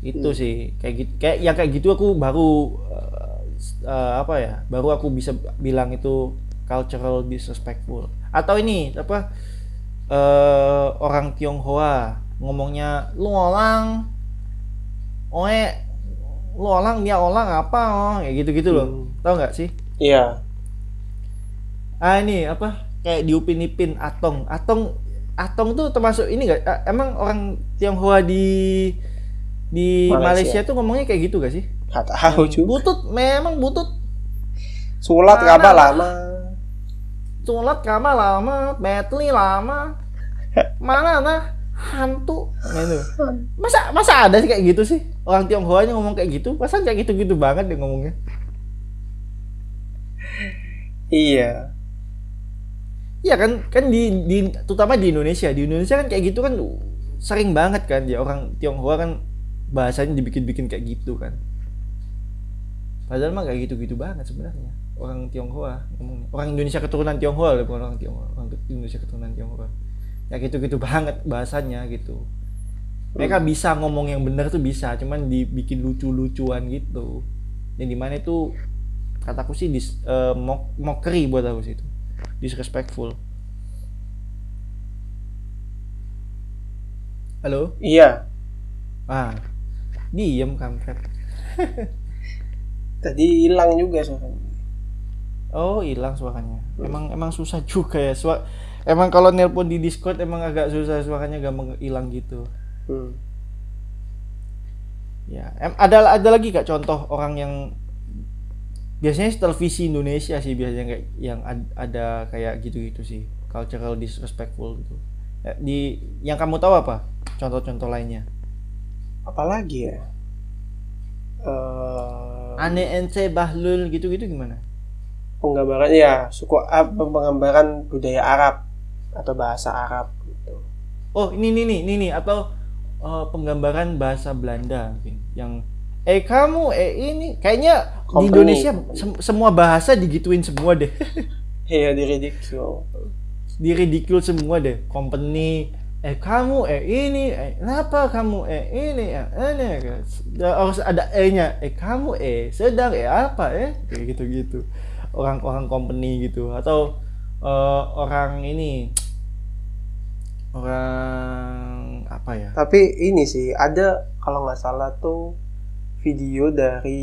itu Hmm. sih kayak gitu kayak yang kayak gitu aku baru eh, eh, apa ya baru aku bisa bilang itu cultural disrespectful atau ini apa eh orang Tionghoa ngomongnya lu orang oe lu orang dia orang apa oh kayak gitu gitu loh Hmm. tahu nggak sih Iya. ah ini apa kayak diupin-ipin atong atong atong tuh termasuk ini ah, emang orang Tionghoa di di Malaysia. Malaysia. tuh ngomongnya kayak gitu gak sih Gak tahu juga. butut memang butut Sulat kabar lama. Sulat kama lama, Betli lama, mana nah hantu gitu. Masa masa ada sih kayak gitu sih orang Tionghoa ngomong kayak gitu? Masa kayak gitu-gitu banget dia ngomongnya? Iya. Iya kan kan di, di terutama di Indonesia di Indonesia kan kayak gitu kan sering banget kan ya orang Tionghoa kan bahasanya dibikin-bikin kayak gitu kan. Padahal mah kayak gitu-gitu banget sebenarnya orang Tionghoa ngomongnya. Orang Indonesia keturunan Tionghoa bukan orang Tionghoa. Orang Indonesia keturunan Tionghoa. Ya gitu-gitu banget bahasanya gitu. Mereka bisa ngomong yang benar tuh bisa, cuman dibikin lucu-lucuan gitu. Yang di mana itu kataku sih dis, eh, mock- mockery buat aku sih itu. Disrespectful. Halo? Iya. Ah. Diem kampret. Tadi hilang juga suaranya. Oh, hilang suaranya. Emang emang susah juga ya. Suara Emang kalau nelpon di Discord emang agak susah suaranya gampang hilang gitu. Hmm. Ya, em, ada ada lagi kak contoh orang yang biasanya televisi Indonesia sih biasanya kayak yang ad- ada kayak gitu-gitu sih cultural disrespectful gitu. Ya, Di yang kamu tahu apa? Contoh-contoh lainnya. Apalagi ya? Eh Ane ence bahlul gitu-gitu gimana? penggambaran ya suku ah, penggambaran budaya Arab atau bahasa Arab gitu. Oh, ini nih nih, ini nih atau eh, penggambaran bahasa Belanda mungkin yang eh kamu eh ini kayaknya di Company. Indonesia sem- semua bahasa digituin semua deh. Iya di ridicule. di ridicule semua deh company. Eh kamu eh ini eh kenapa kamu eh ini eh ini harus ada e nya eh kamu eh sedang eh apa eh? Kayak gitu gitu orang-orang company gitu. Atau eh, orang ini orang apa ya? Tapi ini sih ada kalau nggak salah tuh video dari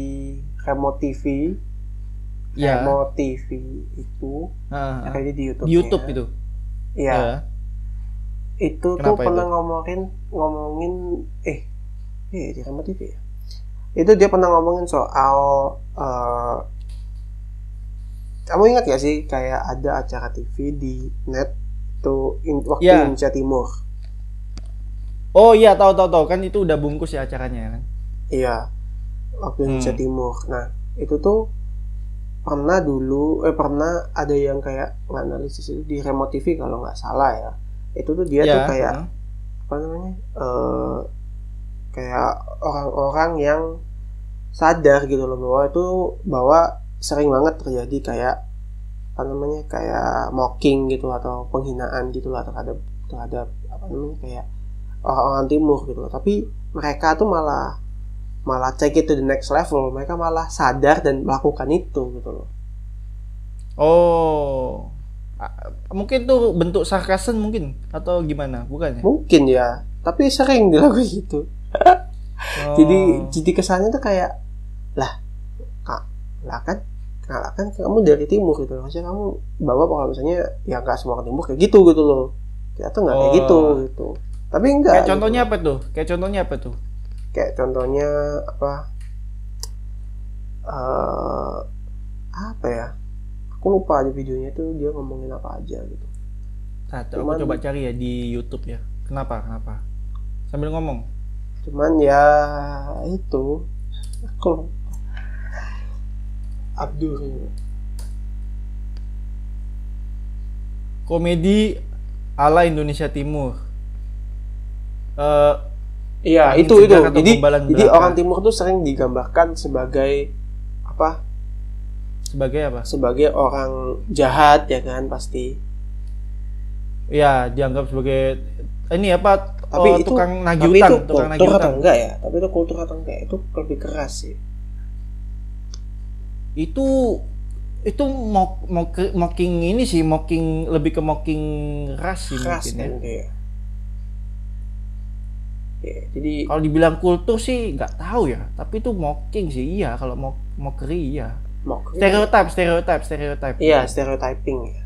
Remote TV. ya Remote TV itu ah. ada di YouTube. di YouTube itu Iya. Ya. Itu tuh Kenapa pernah itu? ngomongin ngomongin eh eh di Remote TV ya. Itu dia pernah ngomongin soal eh, kamu ingat gak sih kayak ada acara TV di net tuh in, waktu Ya. Indonesia Timur. oh iya tahu tahu tahu kan itu udah bungkus ya acaranya kan Iya, waktu Indonesia Hmm. Timur. Nah, itu tuh pernah dulu, eh pernah ada yang kayak analisis itu di remote TV kalau nggak salah ya. Itu tuh dia tuh Ya, kayak ah. apa namanya? eh kayak orang-orang yang sadar gitu loh bahwa itu bahwa sering banget terjadi kayak apa namanya kayak mocking gitu atau penghinaan gitu lah terhadap terhadap apa namanya kayak orang-orang timur gitu loh. Tapi mereka tuh malah malah take it to the next level. Mereka malah sadar dan melakukan itu gitu loh. Oh, mungkin tuh bentuk sarkasen mungkin atau gimana? Bukan ya? Mungkin ya, tapi sering dilakukan gitu. Oh. Jadi jadi kesannya tuh kayak lah kak lah kan lah kan kamu dari timur gitu loh. Maksudnya kamu bawa kalau misalnya ya nggak semua orang timur kayak gitu gitu loh. Kita tuh nggak kayak Oh. gitu gitu. Tapi enggak. kayak contohnya apa tuh? Kayak contohnya apa tuh? Kayak contohnya apa? eh apa ya? Aku lupa aja videonya tuh dia ngomongin apa aja gitu. Satu, Cuman- aku coba cari ya di YouTube ya. Kenapa? Kenapa? Sambil ngomong. Cuman ya itu aku Abdul Komedi ala Indonesia Timur. Eh, Iya itu itu. Jadi jadi orang timur tuh sering digambarkan sebagai apa? sebagai apa? Sebagai orang jahat ya kan pasti. ya dianggap sebagai ini apa Tapi oh, itu tukang nagih tapi utang, itu tukang nagih atau enggak ya? Tapi itu kultur atau enggak? Itu lebih keras sih. Itu itu mock, mock, mocking ini sih mocking lebih ke mocking ras sih Keras mungkin ya. Jadi Kalau dibilang kultur sih nggak tahu ya, tapi itu mocking sih iya kalau mock mockery iya. mock. Stereotype, stereotype, stereotype. Iya, stereotyping ya.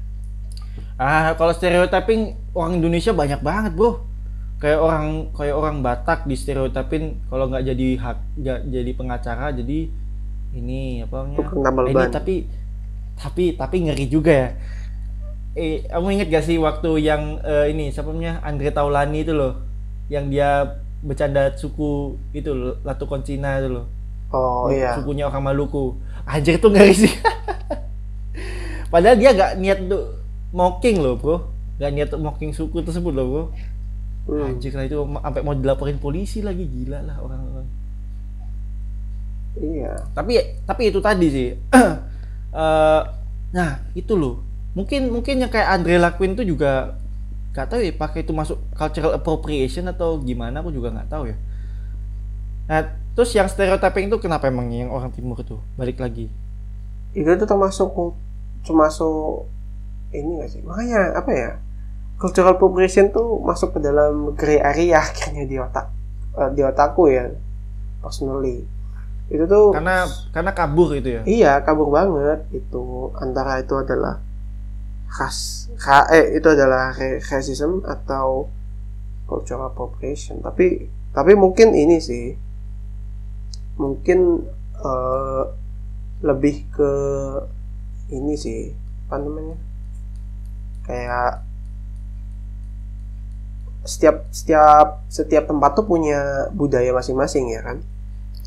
Ah, kalau stereotyping orang Indonesia banyak banget, Bro. Kayak orang kayak orang Batak di stereotipin kalau nggak jadi hak nggak jadi pengacara jadi ini apa namanya? Eh, ini tapi tapi tapi ngeri juga ya. Eh, kamu inget gak sih waktu yang eh, ini siapa namanya Andre Taulani itu loh, yang dia bercanda suku itu loh, Latu Koncina itu loh, Oh iya. sukunya orang Maluku. Anjir tuh ngeri sih. Padahal dia gak niat untuk mocking loh bro, gak niat untuk mocking suku tersebut loh bro. Hmm. Anjir lah itu sampai mau dilaporin polisi lagi gila lah orang-orang. Iya. tapi tapi itu tadi sih Eh, nah itu loh mungkin mungkin yang kayak Andre lakuin itu juga gak tahu ya pakai itu masuk cultural appropriation atau gimana aku juga nggak tahu ya nah terus yang stereotyping itu kenapa emang yang orang timur itu balik lagi Itu tuh termasuk termasuk ini gak sih? Makanya apa ya? Cultural appropriation tuh masuk ke dalam gray area akhirnya di otak eh, di otakku ya personally. Itu tuh karena karena kabur itu ya Iya, kabur banget itu. Antara itu adalah khas, kha- eh itu adalah racism atau cultural appropriation. Tapi tapi mungkin ini sih, mungkin eh, lebih ke ini sih, apa namanya? Kayak setiap setiap setiap tempat tuh punya budaya masing-masing ya kan?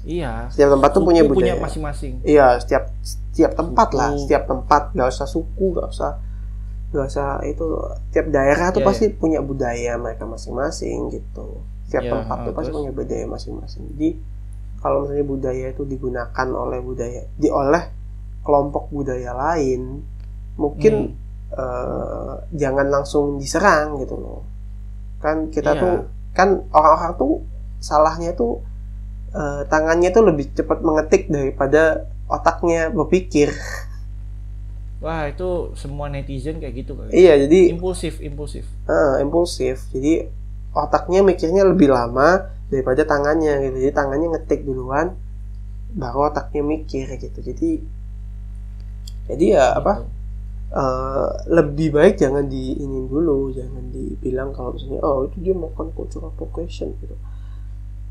iya Setiap tempat tuh punya budaya. masing-masing Iya, setiap setiap tempat Suku. lah, setiap tempat, nggak usah suku, nggak usah nggak usah itu tiap daerah tuh Iya, pasti punya budaya mereka masing-masing gitu. Setiap Iya, tempat tuh ah, pasti terus? punya budaya masing-masing. Jadi kalau misalnya budaya itu digunakan oleh budaya di oleh kelompok budaya lain, mungkin Hmm. eh, jangan langsung diserang gitu loh. Kan kita Iya. tuh kan orang-orang tuh salahnya tuh eh, tangannya tuh lebih cepat mengetik daripada otaknya berpikir. wah itu semua netizen kayak gitu kali Iya, jadi impulsif impulsif eh, impulsif. Jadi otaknya mikirnya lebih lama daripada tangannya gitu. Jadi tangannya ngetik duluan, baru otaknya mikir gitu. Jadi jadi ya apa? Gitu. eh, lebih baik jangan diinin dulu, jangan dibilang kalau misalnya oh itu dia melakukan cultural appropriation gitu.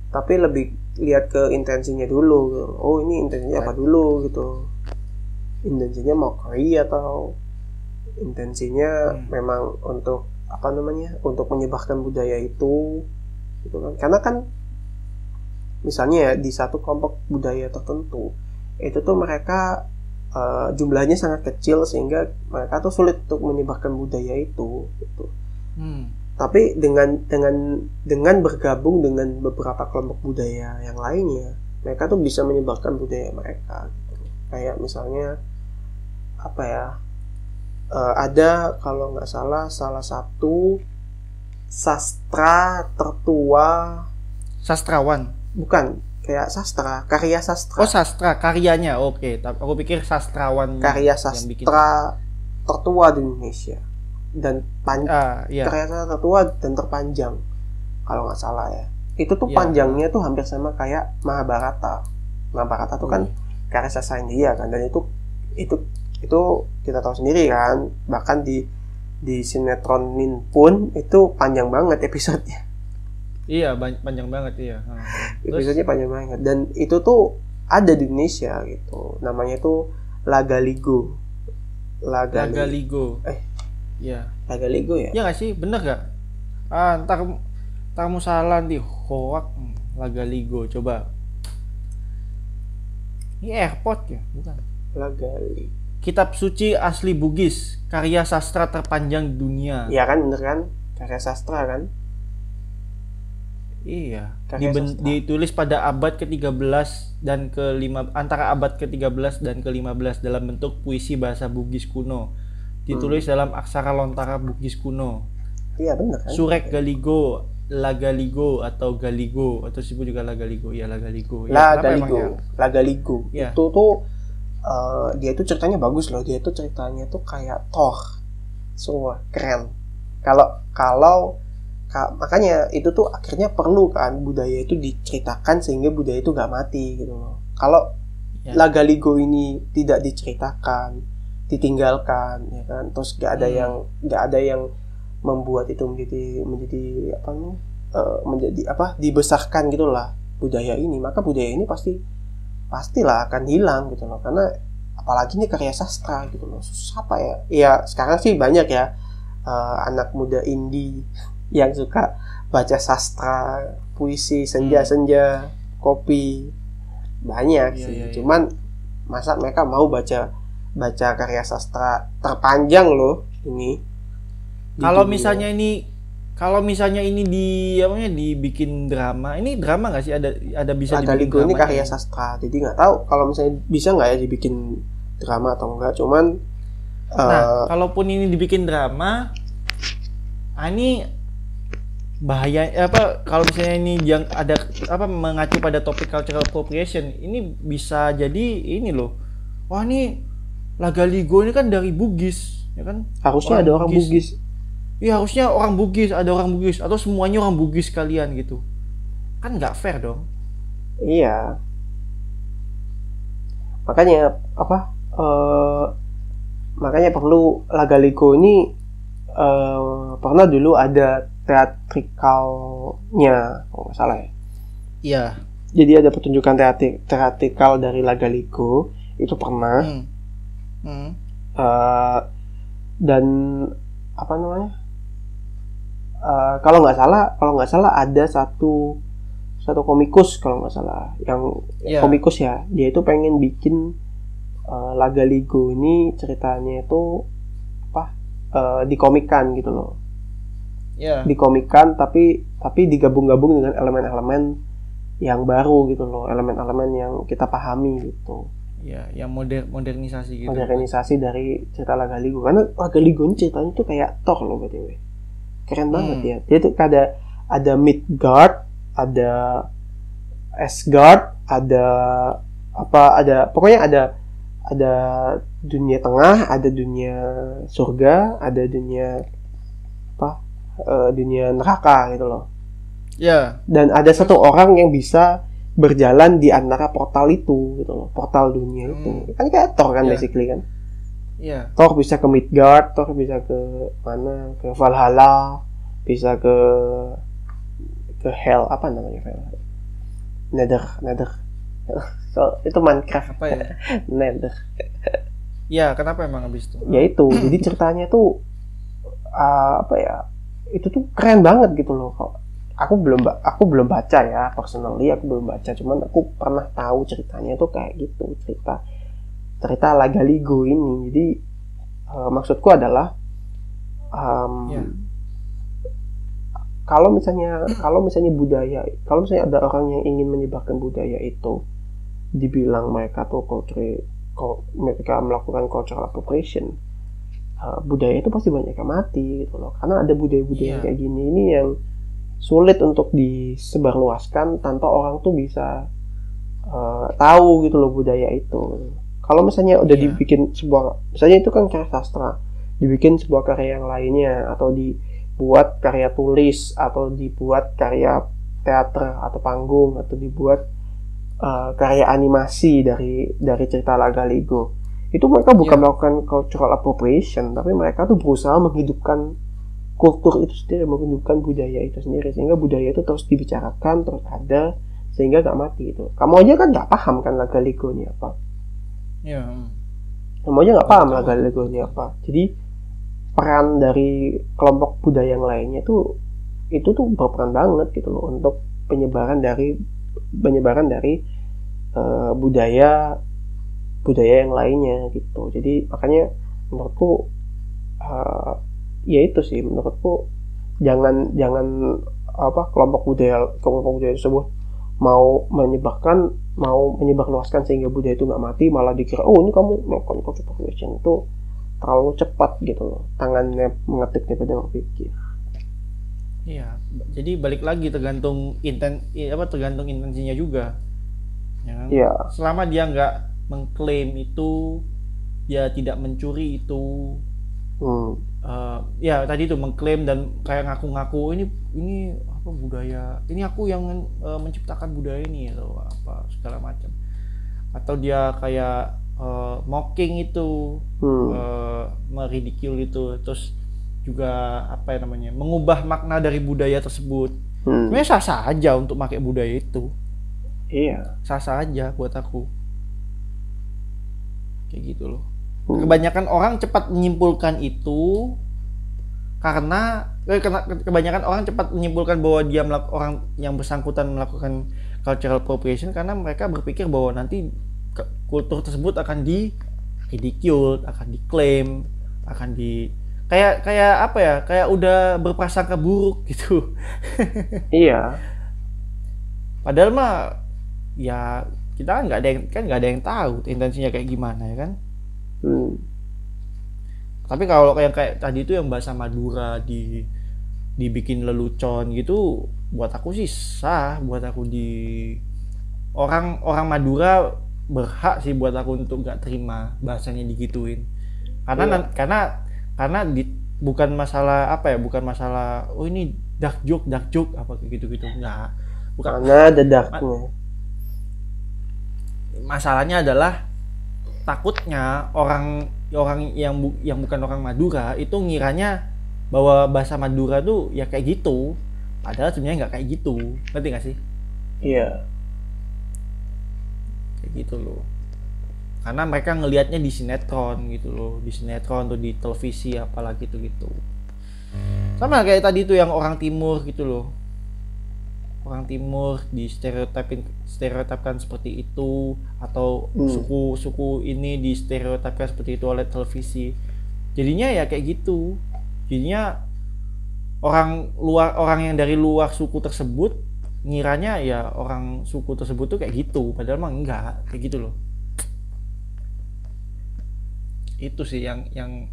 Tapi lebih lihat ke intensinya dulu. gitu. Oh ini intensinya apa dulu gitu. Intensinya mockery atau intensinya Hmm. memang untuk apa namanya? Untuk menyebarkan budaya itu gitu kan. Karena kan misalnya ya di satu kelompok budaya tertentu itu tuh mereka eh, jumlahnya sangat kecil sehingga mereka tuh sulit untuk menyebarkan budaya itu gitu. Hmm. Tapi dengan dengan dengan bergabung dengan beberapa kelompok budaya yang lainnya, mereka tuh bisa menyebarkan budaya mereka gitu. Kayak misalnya apa ya? eh, ada kalau nggak salah salah satu sastra tertua. Sastrawan? Bukan kayak sastra karya sastra. Oh sastra karyanya oke. Tapi aku pikir sastrawan karya yang bikin- sastra tertua di Indonesia. Dan pan- ah iya. karya sastra tertua dan terpanjang kalau nggak salah ya. Itu tuh Iya. panjangnya tuh hampir sama kayak Mahabharata. Mahabharata tuh kan Hmm. karya sastra India kan dan itu itu itu kita tahu sendiri kan bahkan di di sinetronin pun itu panjang banget episodenya. Iya panjang banget iya. Terus? Episodenya panjang banget. Dan itu tuh ada di Indonesia gitu. Namanya tuh Lagaligo. Lagali- Lagaligo. Eh. iya. Lagaligo ya? Iya nggak sih? Bener gak ah ntar ntar kamu salah di hoak Hmm, Lagaligo. Coba. Ini airport ya? Bukan. Lagali Kitab suci asli Bugis, karya sastra terpanjang dunia. Iya kan bener kan karya sastra kan Iya. Karya Diben- sastra. ditulis pada abad ke-13 dan ke-5 antara abad ke-13 dan ke-15 dalam bentuk puisi bahasa Bugis kuno. Ditulis Hmm. dalam aksara lontara Bugis kuno. iya benar kan Surek Galigo, Lagaligo atau Galigo atau disebut juga Lagaligo. Ya Lagaligo. Ya, La kenapa emang Galigo, ya? Iya. Itu tuh eh, dia tuh ceritanya bagus loh. Dia tuh ceritanya tuh kayak Thor. Semua keren. Kalau kalau ka- makanya itu tuh akhirnya perlu kan budaya itu diceritakan sehingga budaya itu gak mati gitu loh. Kalau Ya. La Galigo ini tidak diceritakan, ditinggalkan ya kan, terus gak ada Hmm. yang gak ada yang membuat itu menjadi menjadi apa nih eh, menjadi apa dibesarkan gitu lah budaya ini maka budaya ini pasti pastilah akan hilang gitu loh. Karena apalagi ini karya sastra gitu loh. Siapa ya? Ya sekarang sih banyak ya eh, anak muda indie yang suka baca sastra puisi senja-senja kopi. Banyak Iya, sih. iya, iya. cuman masa mereka mau baca baca karya sastra terpanjang loh ini Kalau misalnya ini kalau misalnya ini di apa namanya dibikin drama, ini drama nggak sih ada ada bisa Nah, dibikin Galigo ini karya ya? sastra jadi nggak tahu kalau misalnya bisa nggak ya dibikin drama atau enggak cuman Nah, eh, kalaupun ini dibikin drama, ah, ini bahaya apa kalau misalnya ini yang ada apa mengacu pada topik cultural appropriation, ini bisa jadi ini loh. Wah, ini Lagaligo ini kan dari Bugis, ya kan? harusnya orang ada orang Bugis. Bugis Iya harusnya orang Bugis, ada orang Bugis atau semuanya orang Bugis kalian gitu. Kan nggak fair dong. iya makanya apa eh, makanya perlu Lagaligo ini eh, pernah dulu ada teatrikalnya kalau nggak salah ya Iya. jadi ada pertunjukan teatri teatrikal dari Lagaligo itu pernah Hmm. Hmm. Eh, dan apa namanya Eh, kalau nggak salah kalau nggak salah ada satu satu komikus kalau nggak salah yang Iya. komikus ya dia itu pengen bikin eh, Lagaligo ini ceritanya itu apa eh, dikomikan gitu loh Iya. dikomikan tapi tapi digabung-gabung dengan elemen-elemen yang baru gitu loh elemen-elemen yang kita pahami gitu Iya, yang moder modernisasi gitu. modernisasi dari cerita Lagaligo karena Lagaligo ini ceritanya tuh kayak Thor loh btw keren banget Hmm. ya dia tuh ada ada Midgard ada Asgard ada apa ada pokoknya ada ada dunia tengah ada dunia surga ada dunia apa eh, dunia neraka gitu loh. Ya, dan ada satu orang yang bisa berjalan di antara portal itu gitu loh portal dunia itu. Kan kayak Thor kan Ya. basically kan iya. Thor bisa ke Midgard Thor bisa ke mana ke Valhalla bisa ke ke Hell apa namanya Valhalla Nether Nether so, itu Minecraft Apa ya? Nether Iya, kenapa emang habis itu? ya itu jadi ceritanya tuh uh, apa ya itu tuh keren banget gitu loh kok aku belum aku belum baca ya personally aku belum baca cuman aku pernah tahu ceritanya tuh kayak gitu cerita cerita Lagaligo ini jadi uh, maksudku adalah um, Ya. kalau misalnya kalau misalnya budaya kalau misalnya ada orang yang ingin menyebarkan budaya itu dibilang mereka tuh culture mereka melakukan cultural appropriation uh, budaya itu pasti banyak yang mati gitu loh karena ada budaya-budaya Iya. kayak gini ini yang sulit untuk disebarluaskan tanpa orang tuh bisa uh, tahu gitu loh budaya itu kalau misalnya udah Iya. dibikin sebuah misalnya itu kan karya sastra dibikin sebuah karya yang lainnya atau dibuat karya tulis atau dibuat karya teater atau panggung atau dibuat uh, karya animasi dari dari cerita Lagaligo itu mereka bukan Iya. melakukan cultural appropriation tapi mereka tuh berusaha menghidupkan kultur itu sendiri menghidupkan budaya itu sendiri sehingga budaya itu terus dibicarakan terus ada sehingga gak mati itu kamu aja kan nggak paham kan Lagaligo ini apa Iya. hmm. kamu aja nggak paham Betul. Lagaligo ini apa jadi peran dari kelompok budaya yang lainnya tuh itu tuh berperan banget gitu loh untuk penyebaran dari penyebaran dari eh, budaya budaya yang lainnya gitu jadi makanya menurutku eh, ya itu sih menurutku jangan jangan apa kelompok budaya kelompok budaya tersebut mau menyebarkan mau menyebarluaskan sehingga budaya itu nggak mati malah dikira oh ini kamu melakukan cultural appropriation itu terlalu cepat gitu loh tangannya mengetik daripada berpikir iya jadi balik lagi tergantung inten apa tergantung intensinya juga ya kan? Iya. selama dia nggak mengklaim itu dia tidak mencuri itu Hmm. eh, ya tadi itu mengklaim dan kayak ngaku-ngaku ini ini apa budaya ini aku yang eh, menciptakan budaya ini atau apa segala macam atau dia kayak eh, mocking itu Hmm. eh, meridicule itu terus juga apa ya namanya mengubah makna dari budaya tersebut Hmm. sebenarnya sah sah aja untuk pakai budaya itu Iya. sah sah aja buat aku kayak gitu loh Hmm. kebanyakan orang cepat menyimpulkan itu karena eh, kebanyakan orang cepat menyimpulkan bahwa dia melakukan orang yang bersangkutan melakukan cultural appropriation karena mereka berpikir bahwa nanti kultur tersebut akan di ridicule, akan diklaim, akan di kayak kayak apa ya? Kayak udah berprasangka buruk gitu. Iya. Padahal mah ya kita kan nggak ada yang kan nggak ada yang tahu intensinya kayak gimana ya kan. Hmm. Tapi kalau kayak kayak tadi itu yang bahasa Madura di dibikin lelucon gitu, buat aku sih sah, buat aku di orang orang Madura berhak sih buat aku untuk nggak terima bahasanya digituin. Karena Iya. karena karena di, bukan masalah apa ya, bukan masalah oh ini dark joke, dark joke apa kayak gitu-gitu enggak. Bukan Karena ada darknya. masalahnya adalah takutnya orang orang yang bu- yang bukan orang Madura itu ngiranya bahwa bahasa Madura tuh ya kayak gitu. Padahal sebenarnya nggak kayak gitu. Ngerti nggak sih? Iya. kayak gitu loh. Karena mereka ngelihatnya di sinetron gitu loh. Di sinetron atau di televisi apalagi gitu gitu sama kayak tadi tuh yang orang timur gitu loh orang timur di stereotipin stereotipkan seperti itu atau Hmm. suku suku ini di stereotipkan seperti itu oleh televisi. Jadinya ya kayak gitu. Jadinya orang luar orang yang dari luar suku tersebut ngiranya ya orang suku tersebut tuh kayak gitu. Padahal mah enggak kayak gitu loh. Itu sih yang yang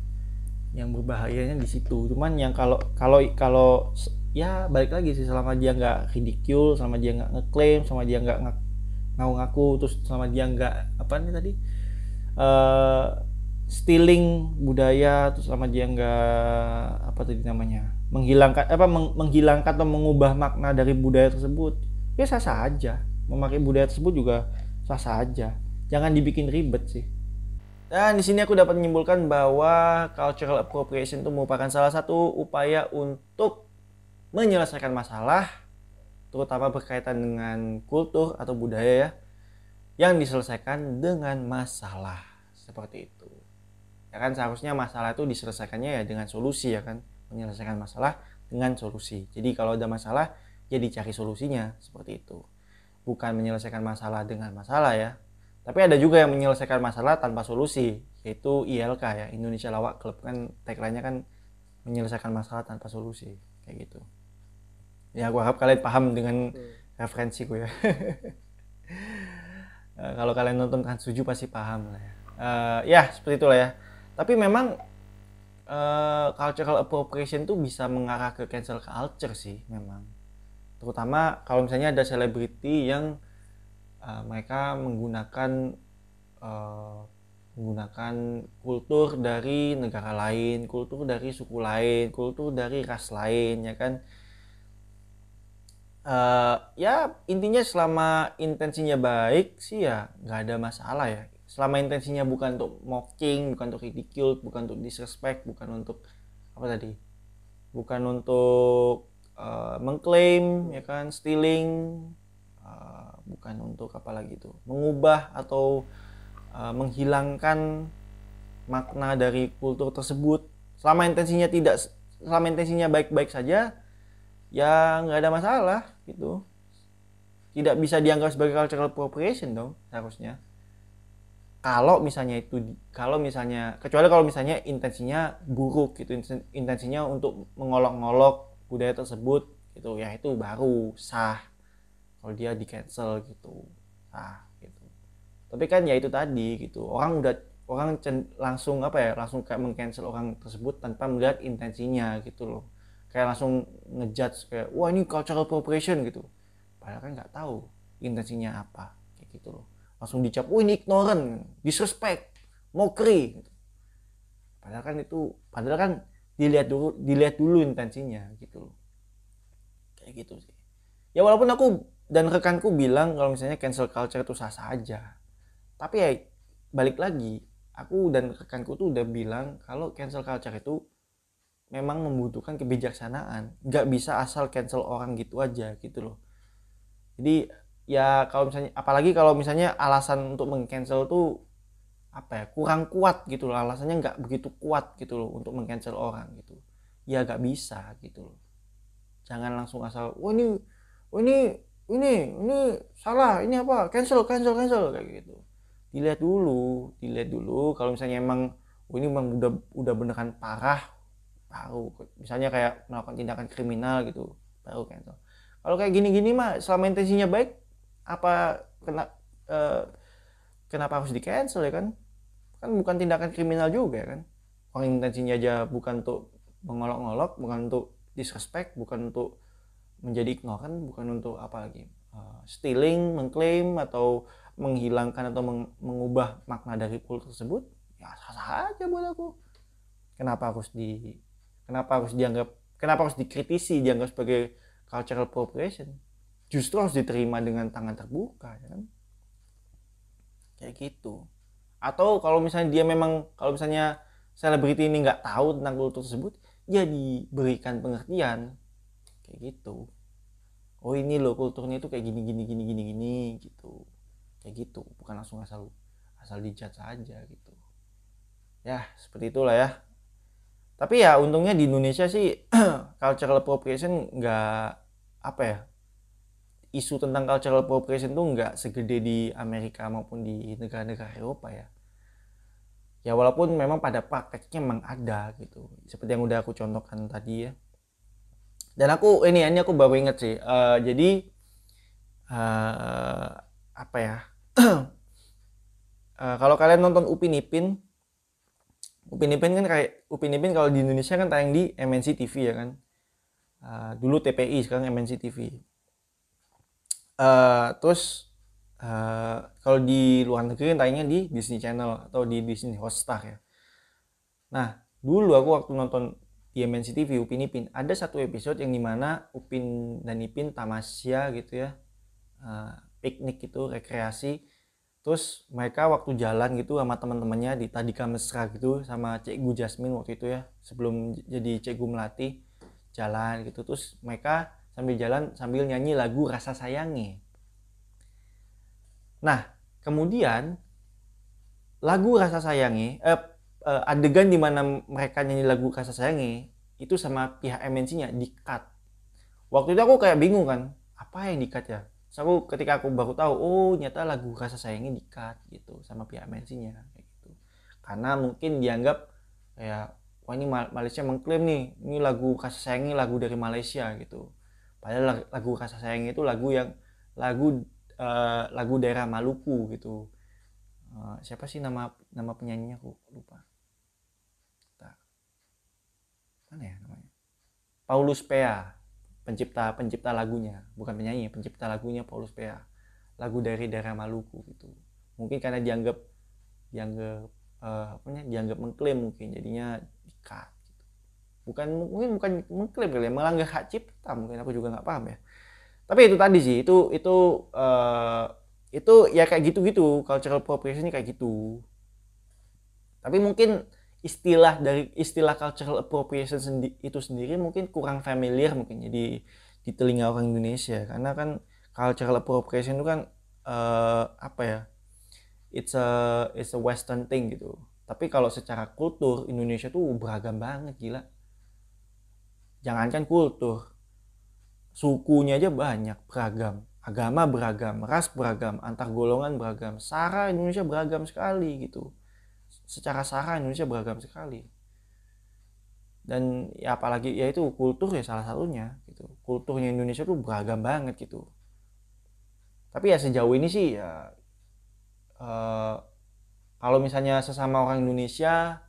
yang berbahayanya di situ. Cuman yang kalau kalau kalau ya balik lagi sih selama dia nggak ridicule selama dia nggak ngeklaim selama dia nggak ngak- ngaku-ngaku terus selama dia nggak apa nih tadi eh stealing budaya terus selama dia nggak apa tadi namanya menghilangkan apa meng- menghilangkan atau mengubah makna dari budaya tersebut ya sah sah aja. Memakai budaya tersebut juga sah sah aja. Jangan dibikin ribet sih. Dan di sini aku dapat menyimpulkan bahwa cultural appropriation itu merupakan salah satu upaya untuk menyelesaikan masalah, terutama berkaitan dengan kultur atau budaya ya, yang diselesaikan dengan masalah seperti itu. Ya kan seharusnya masalah itu diselesaikannya ya dengan solusi ya kan, menyelesaikan masalah dengan solusi. Jadi kalau ada masalah, ya dicari solusinya seperti itu. Bukan menyelesaikan masalah dengan masalah ya, tapi ada juga yang menyelesaikan masalah tanpa solusi, yaitu ILK ya, Indonesia Lawak Club kan tagline-nya kan menyelesaikan masalah tanpa solusi, kayak gitu. Ya, aku harap kalian paham dengan referensiku ya. Eh, kalau kalian nonton kan suju pasti paham lah ya. Eh, ya, seperti itulah ya. Tapi memang eh, cultural appropriation tuh bisa mengarah ke cancel culture sih memang. Terutama kalau misalnya ada selebriti yang uh, mereka menggunakan uh, menggunakan kultur dari negara lain, kultur dari suku lain, kultur dari ras lain, ya kan? Uh, ya intinya selama intensinya baik sih ya nggak ada masalah ya. Selama intensinya bukan untuk mocking, bukan untuk ridicule, bukan untuk disrespect, bukan untuk apa tadi? Bukan untuk uh, mengklaim, ya kan? Stealing, uh, bukan untuk apa lagi itu mengubah atau uh, menghilangkan makna dari kultur tersebut selama intensinya tidak selama intensinya baik-baik saja ya nggak ada masalah gitu. Tidak bisa dianggap sebagai cultural appropriation dong seharusnya. Kalau misalnya itu kalau misalnya kecuali kalau misalnya intensinya buruk gitu intensinya untuk mengolok-ngolok budaya tersebut gitu. Ya itu baru sah. Kalau dia di cancel gitu ah gitu. Tapi kan ya itu tadi gitu. Orang udah orang langsung apa ya langsung kayak mengcancel orang tersebut tanpa melihat intensinya gitu loh kayak langsung ngejudge kayak wah ini cultural appropriation gitu. Padahal kan nggak tahu intensinya apa kayak gitu loh. Langsung dicap wah ini ignorant disrespect mockery gitu. padahal kan itu padahal kan dilihat dulu dilihat dulu intensinya gitu loh. Kayak gitu sih. Ya walaupun aku dan rekanku bilang kalau misalnya cancel culture itu sah sah aja. Tapi ya balik lagi aku dan rekanku tuh udah bilang kalau cancel culture itu memang membutuhkan kebijaksanaan. Nggak bisa asal cancel orang gitu aja gitu loh. Jadi ya kalau misalnya apalagi kalau misalnya alasan untuk mengcancel tuh apa ya kurang kuat gitu loh. Alasannya nggak begitu kuat gitu loh untuk mengcancel orang gitu. Ya nggak bisa gitu loh. Jangan langsung asal wah ini wah ini ini ini salah ini apa cancel cancel cancel kayak gitu. Dilihat dulu dilihat dulu. Kalau misalnya emang oh ini emang udah udah beneran parah baru misalnya kayak melakukan tindakan kriminal gitu baru cancel kalau kayak gini-gini mah selama intensinya baik apa kena uh, kenapa harus di cancel ya kan? Kan bukan tindakan kriminal juga kan? Orang intensinya aja bukan untuk mengolok-ngolok bukan untuk disrespect bukan untuk menjadi ignorant bukan untuk apa lagi uh, stealing mengklaim atau menghilangkan atau meng mengubah makna dari kultur tersebut ya sah-sah aja buat aku. Kenapa harus di kenapa harus dianggap kenapa harus dikritisi dianggap sebagai cultural appropriation? Justru harus diterima dengan tangan terbuka ya kan? Kayak gitu. Atau kalau misalnya dia memang kalau misalnya selebriti ini nggak tahu tentang kultur tersebut ya diberikan pengertian. Kayak gitu. Oh ini loh kulturnya itu kayak gini gini gini gini gini gitu. Kayak gitu. Bukan langsung asal asal dijat saja gitu. Ya seperti itulah ya tapi ya untungnya di Indonesia sih cultural appropriation nggak apa ya isu tentang cultural appropriation tuh nggak segede di Amerika maupun di negara-negara Eropa ya. Ya walaupun memang pada prakteknya memang ada gitu. Seperti yang udah aku contohkan tadi ya. Dan aku ini ini aku baru inget sih. Uh, jadi uh, apa ya? Uh, kalau kalian nonton Upin Ipin Upin Ipin kan kayak Upin Ipin kalau di Indonesia kan tayang di MNC TV ya kan? Uh, dulu TPI sekarang MNC TV uh, terus uh, kalau di luar negeri kan tayangnya di Disney Channel atau di Disney Hotstar ya. Nah dulu aku waktu nonton di MNC TV Upin Ipin ada satu episode yang di mana Upin dan Ipin tamasya gitu ya uh, piknik itu rekreasi terus mereka waktu jalan gitu sama teman-temannya di Tadika Mesra gitu sama Cikgu Jasmine waktu itu ya sebelum jadi Cikgu Melati jalan gitu. Terus mereka sambil jalan sambil nyanyi lagu Rasa Sayangi. Nah kemudian lagu Rasa Sayangi eh, eh, adegan di mana mereka nyanyi lagu Rasa Sayangi itu sama pihak MNC-nya di cut waktu itu aku kayak bingung kan apa yang di cut ya Terus aku ketika aku baru tahu, oh nyata lagu rasa sayangnya dikat gitu sama pihak mensinya kayak gitu. Karena mungkin dianggap kayak wah ini Malaysia mengklaim nih ini lagu rasa sayangnya lagu dari Malaysia gitu. Padahal lagu rasa sayangnya itu lagu yang lagu uh, lagu daerah Maluku gitu. Uh, siapa sih nama nama penyanyinya aku lupa. Mana ya namanya? Paulus Pea pencipta pencipta lagunya. Bukan penyanyi pencipta lagunya Paulus Pea. Lagu dari daerah Maluku gitu. Mungkin karena dianggap dianggap uh, apa dianggap mengklaim mungkin jadinya dikat gitu. bukan mungkin bukan mengklaim kali ya melanggar hak cipta mungkin aku juga nggak paham ya. Tapi itu tadi sih itu itu uh, itu ya kayak gitu-gitu cultural appropriation kayak gitu. Tapi mungkin istilah dari istilah cultural appropriation sendi itu sendiri mungkin kurang familiar mungkin jadi di telinga orang Indonesia. Karena kan cultural appropriation itu kan uh, apa ya it's a it's a western thing gitu. Tapi kalau secara kultur Indonesia tuh beragam banget gila. Jangankan kultur sukunya aja banyak beragam. Agama beragam ras beragam antar golongan beragam sara Indonesia beragam sekali gitu secara sara Indonesia beragam sekali. Dan ya apalagi ya itu kultur ya salah satunya gitu. Kulturnya Indonesia tuh beragam banget gitu. Tapi ya sejauh ini sih ya uh, kalau misalnya sesama orang Indonesia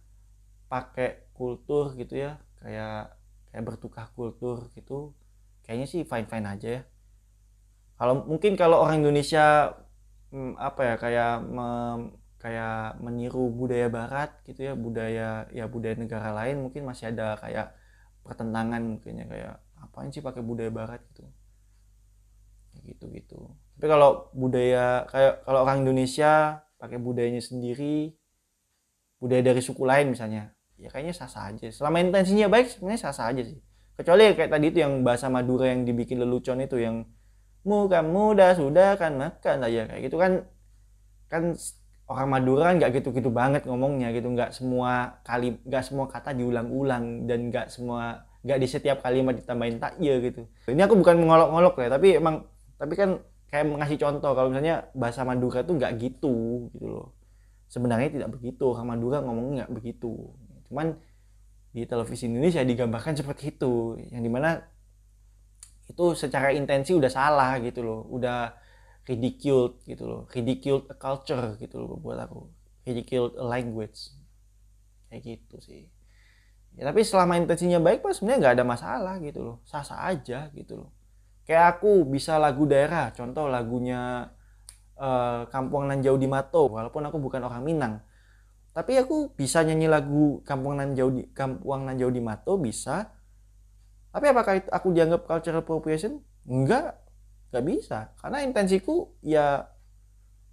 pakai kultur gitu ya kayak kayak bertukar kultur gitu kayaknya sih fine fine aja ya. Kalau mungkin kalau orang Indonesia hmm, apa ya kayak kayak meniru budaya Barat gitu ya budaya ya budaya negara lain mungkin masih ada kayak pertentangan mungkinnya kayak apaan sih pakai budaya Barat gitu. Gitu gitu tapi kalau budaya kayak kalau orang Indonesia pakai budayanya sendiri budaya dari suku lain misalnya ya kayaknya sah sah aja. Selama intensinya baik sebenarnya sah sah aja sih. Kecuali kayak tadi itu yang bahasa Madura yang dibikin lelucon itu yang muka muda sudah kan makan aja. Kayak gitu kan kan orang Madura nggak gitu-gitu banget ngomongnya gitu. Nggak semua kali nggak semua kata diulang-ulang dan nggak semua nggak di setiap kalimat ditambahin tak ya gitu. Ini aku bukan mengolok-olok ya tapi emang tapi kan kayak ngasih contoh kalau misalnya bahasa Madura tuh nggak gitu gitu loh. Sebenarnya tidak begitu orang Madura ngomongnya nggak begitu. Cuman di televisi Indonesia digambarkan seperti itu yang di mana itu secara intensi udah salah gitu loh. Udah ridiculed gitu loh. Ridiculed a culture gitu loh buat aku. Ridiculed a language. Kayak gitu sih. Ya tapi selama intensinya baik pas sebenarnya nggak ada masalah gitu loh. Sah sah aja gitu loh. Kayak aku bisa lagu daerah contoh lagunya uh, Kampung Nan Jauh di Mato walaupun aku bukan orang Minang. Tapi aku bisa nyanyi lagu Kampung Nan Jauh di Kampung Nan Jauh di Mato bisa. Tapi apakah aku dianggap cultural appropriation? Enggak nggak bisa. Karena intensiku ya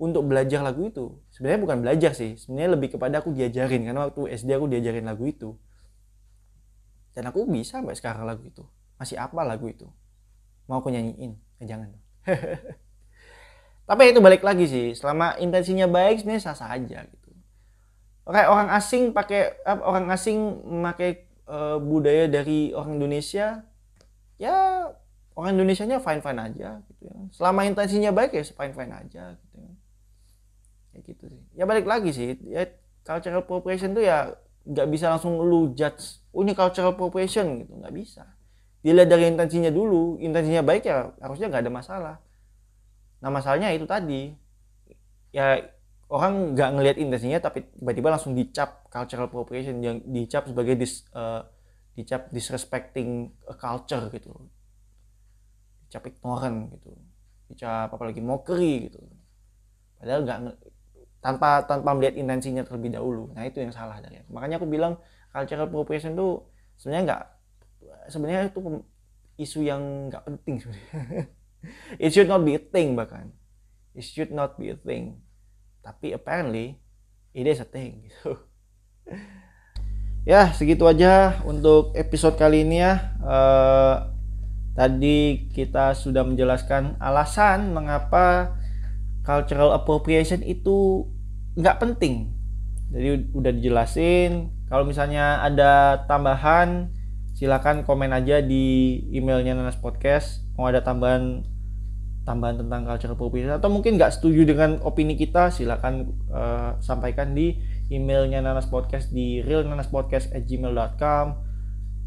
untuk belajar lagu itu. Sebenarnya bukan belajar sih. Sebenarnya lebih kepada aku diajarin. Karena waktu SD aku diajarin lagu itu. Dan aku bisa sampai sekarang lagu itu. Masih apa lagu itu. Mau aku nyanyiin? Eh, jangan tapi itu balik lagi sih. Selama intensinya baik sebenarnya sah sah aja gitu. Oke orang asing pakai orang asing memakai uh, budaya dari orang Indonesia ya orang Indonesia nya fine fine aja gitu ya. Selama intensinya baik ya fine fine aja gitu ya. Kayak gitu sih. Ya balik lagi sih ya cultural appropriation tuh ya nggak bisa langsung lu judge oh ini cultural appropriation gitu. Nggak bisa. Dilihat dari intensinya dulu intensinya baik ya harusnya nggak ada masalah. Nah masalahnya itu tadi. Ya orang nggak ngelihat intensinya tapi tiba-tiba langsung dicap cultural appropriation yang dicap sebagai dis, uh, dicap disrespecting a culture gitu dicap ignorant gitu. Dicap apalagi mockery gitu. Padahal nggak tanpa tanpa melihat intensinya terlebih dahulu. Nah itu yang salah dari aku. Makanya aku bilang cultural appropriation itu sebenarnya nggak sebenarnya itu isu yang nggak penting sebenarnya. It should not be a thing bahkan. It should not be a thing. Tapi apparently it is a thing gitu. Ya segitu aja untuk episode kali ini ya. Uh, tadi kita sudah menjelaskan alasan mengapa cultural appropriation itu nggak penting. Jadi udah dijelasin. Kalau misalnya ada tambahan silakan komen aja di emailnya Nanas Podcast. Mau ada tambahan tambahan tentang cultural appropriation atau mungkin nggak setuju dengan opini kita silakan uh, sampaikan di emailnya Nanas Podcast di realnanaspodcast@gmail.com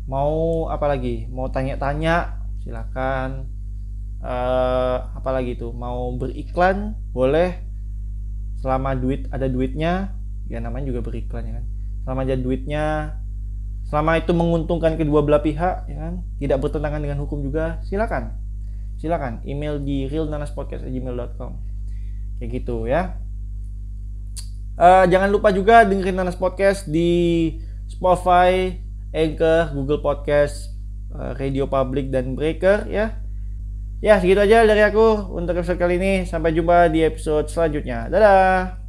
mau apa lagi? Mau tanya-tanya silakan. Uh, apa lagi tuh? Mau beriklan boleh. Selama duit ada duitnya. Ya namanya juga beriklan ya kan? Selama ada duitnya selama itu menguntungkan kedua belah pihak ya kan? Tidak bertentangan dengan hukum juga silakan. Silakan email di realnanaspodcast@gmail.com kayak gitu ya. Uh, jangan lupa juga dengerin Nanas Podcast di Spotify, Anchor, Google Podcast, Radio Public dan Breaker ya. Ya segitu aja dari aku untuk episode kali ini. Sampai jumpa di episode selanjutnya. Dadah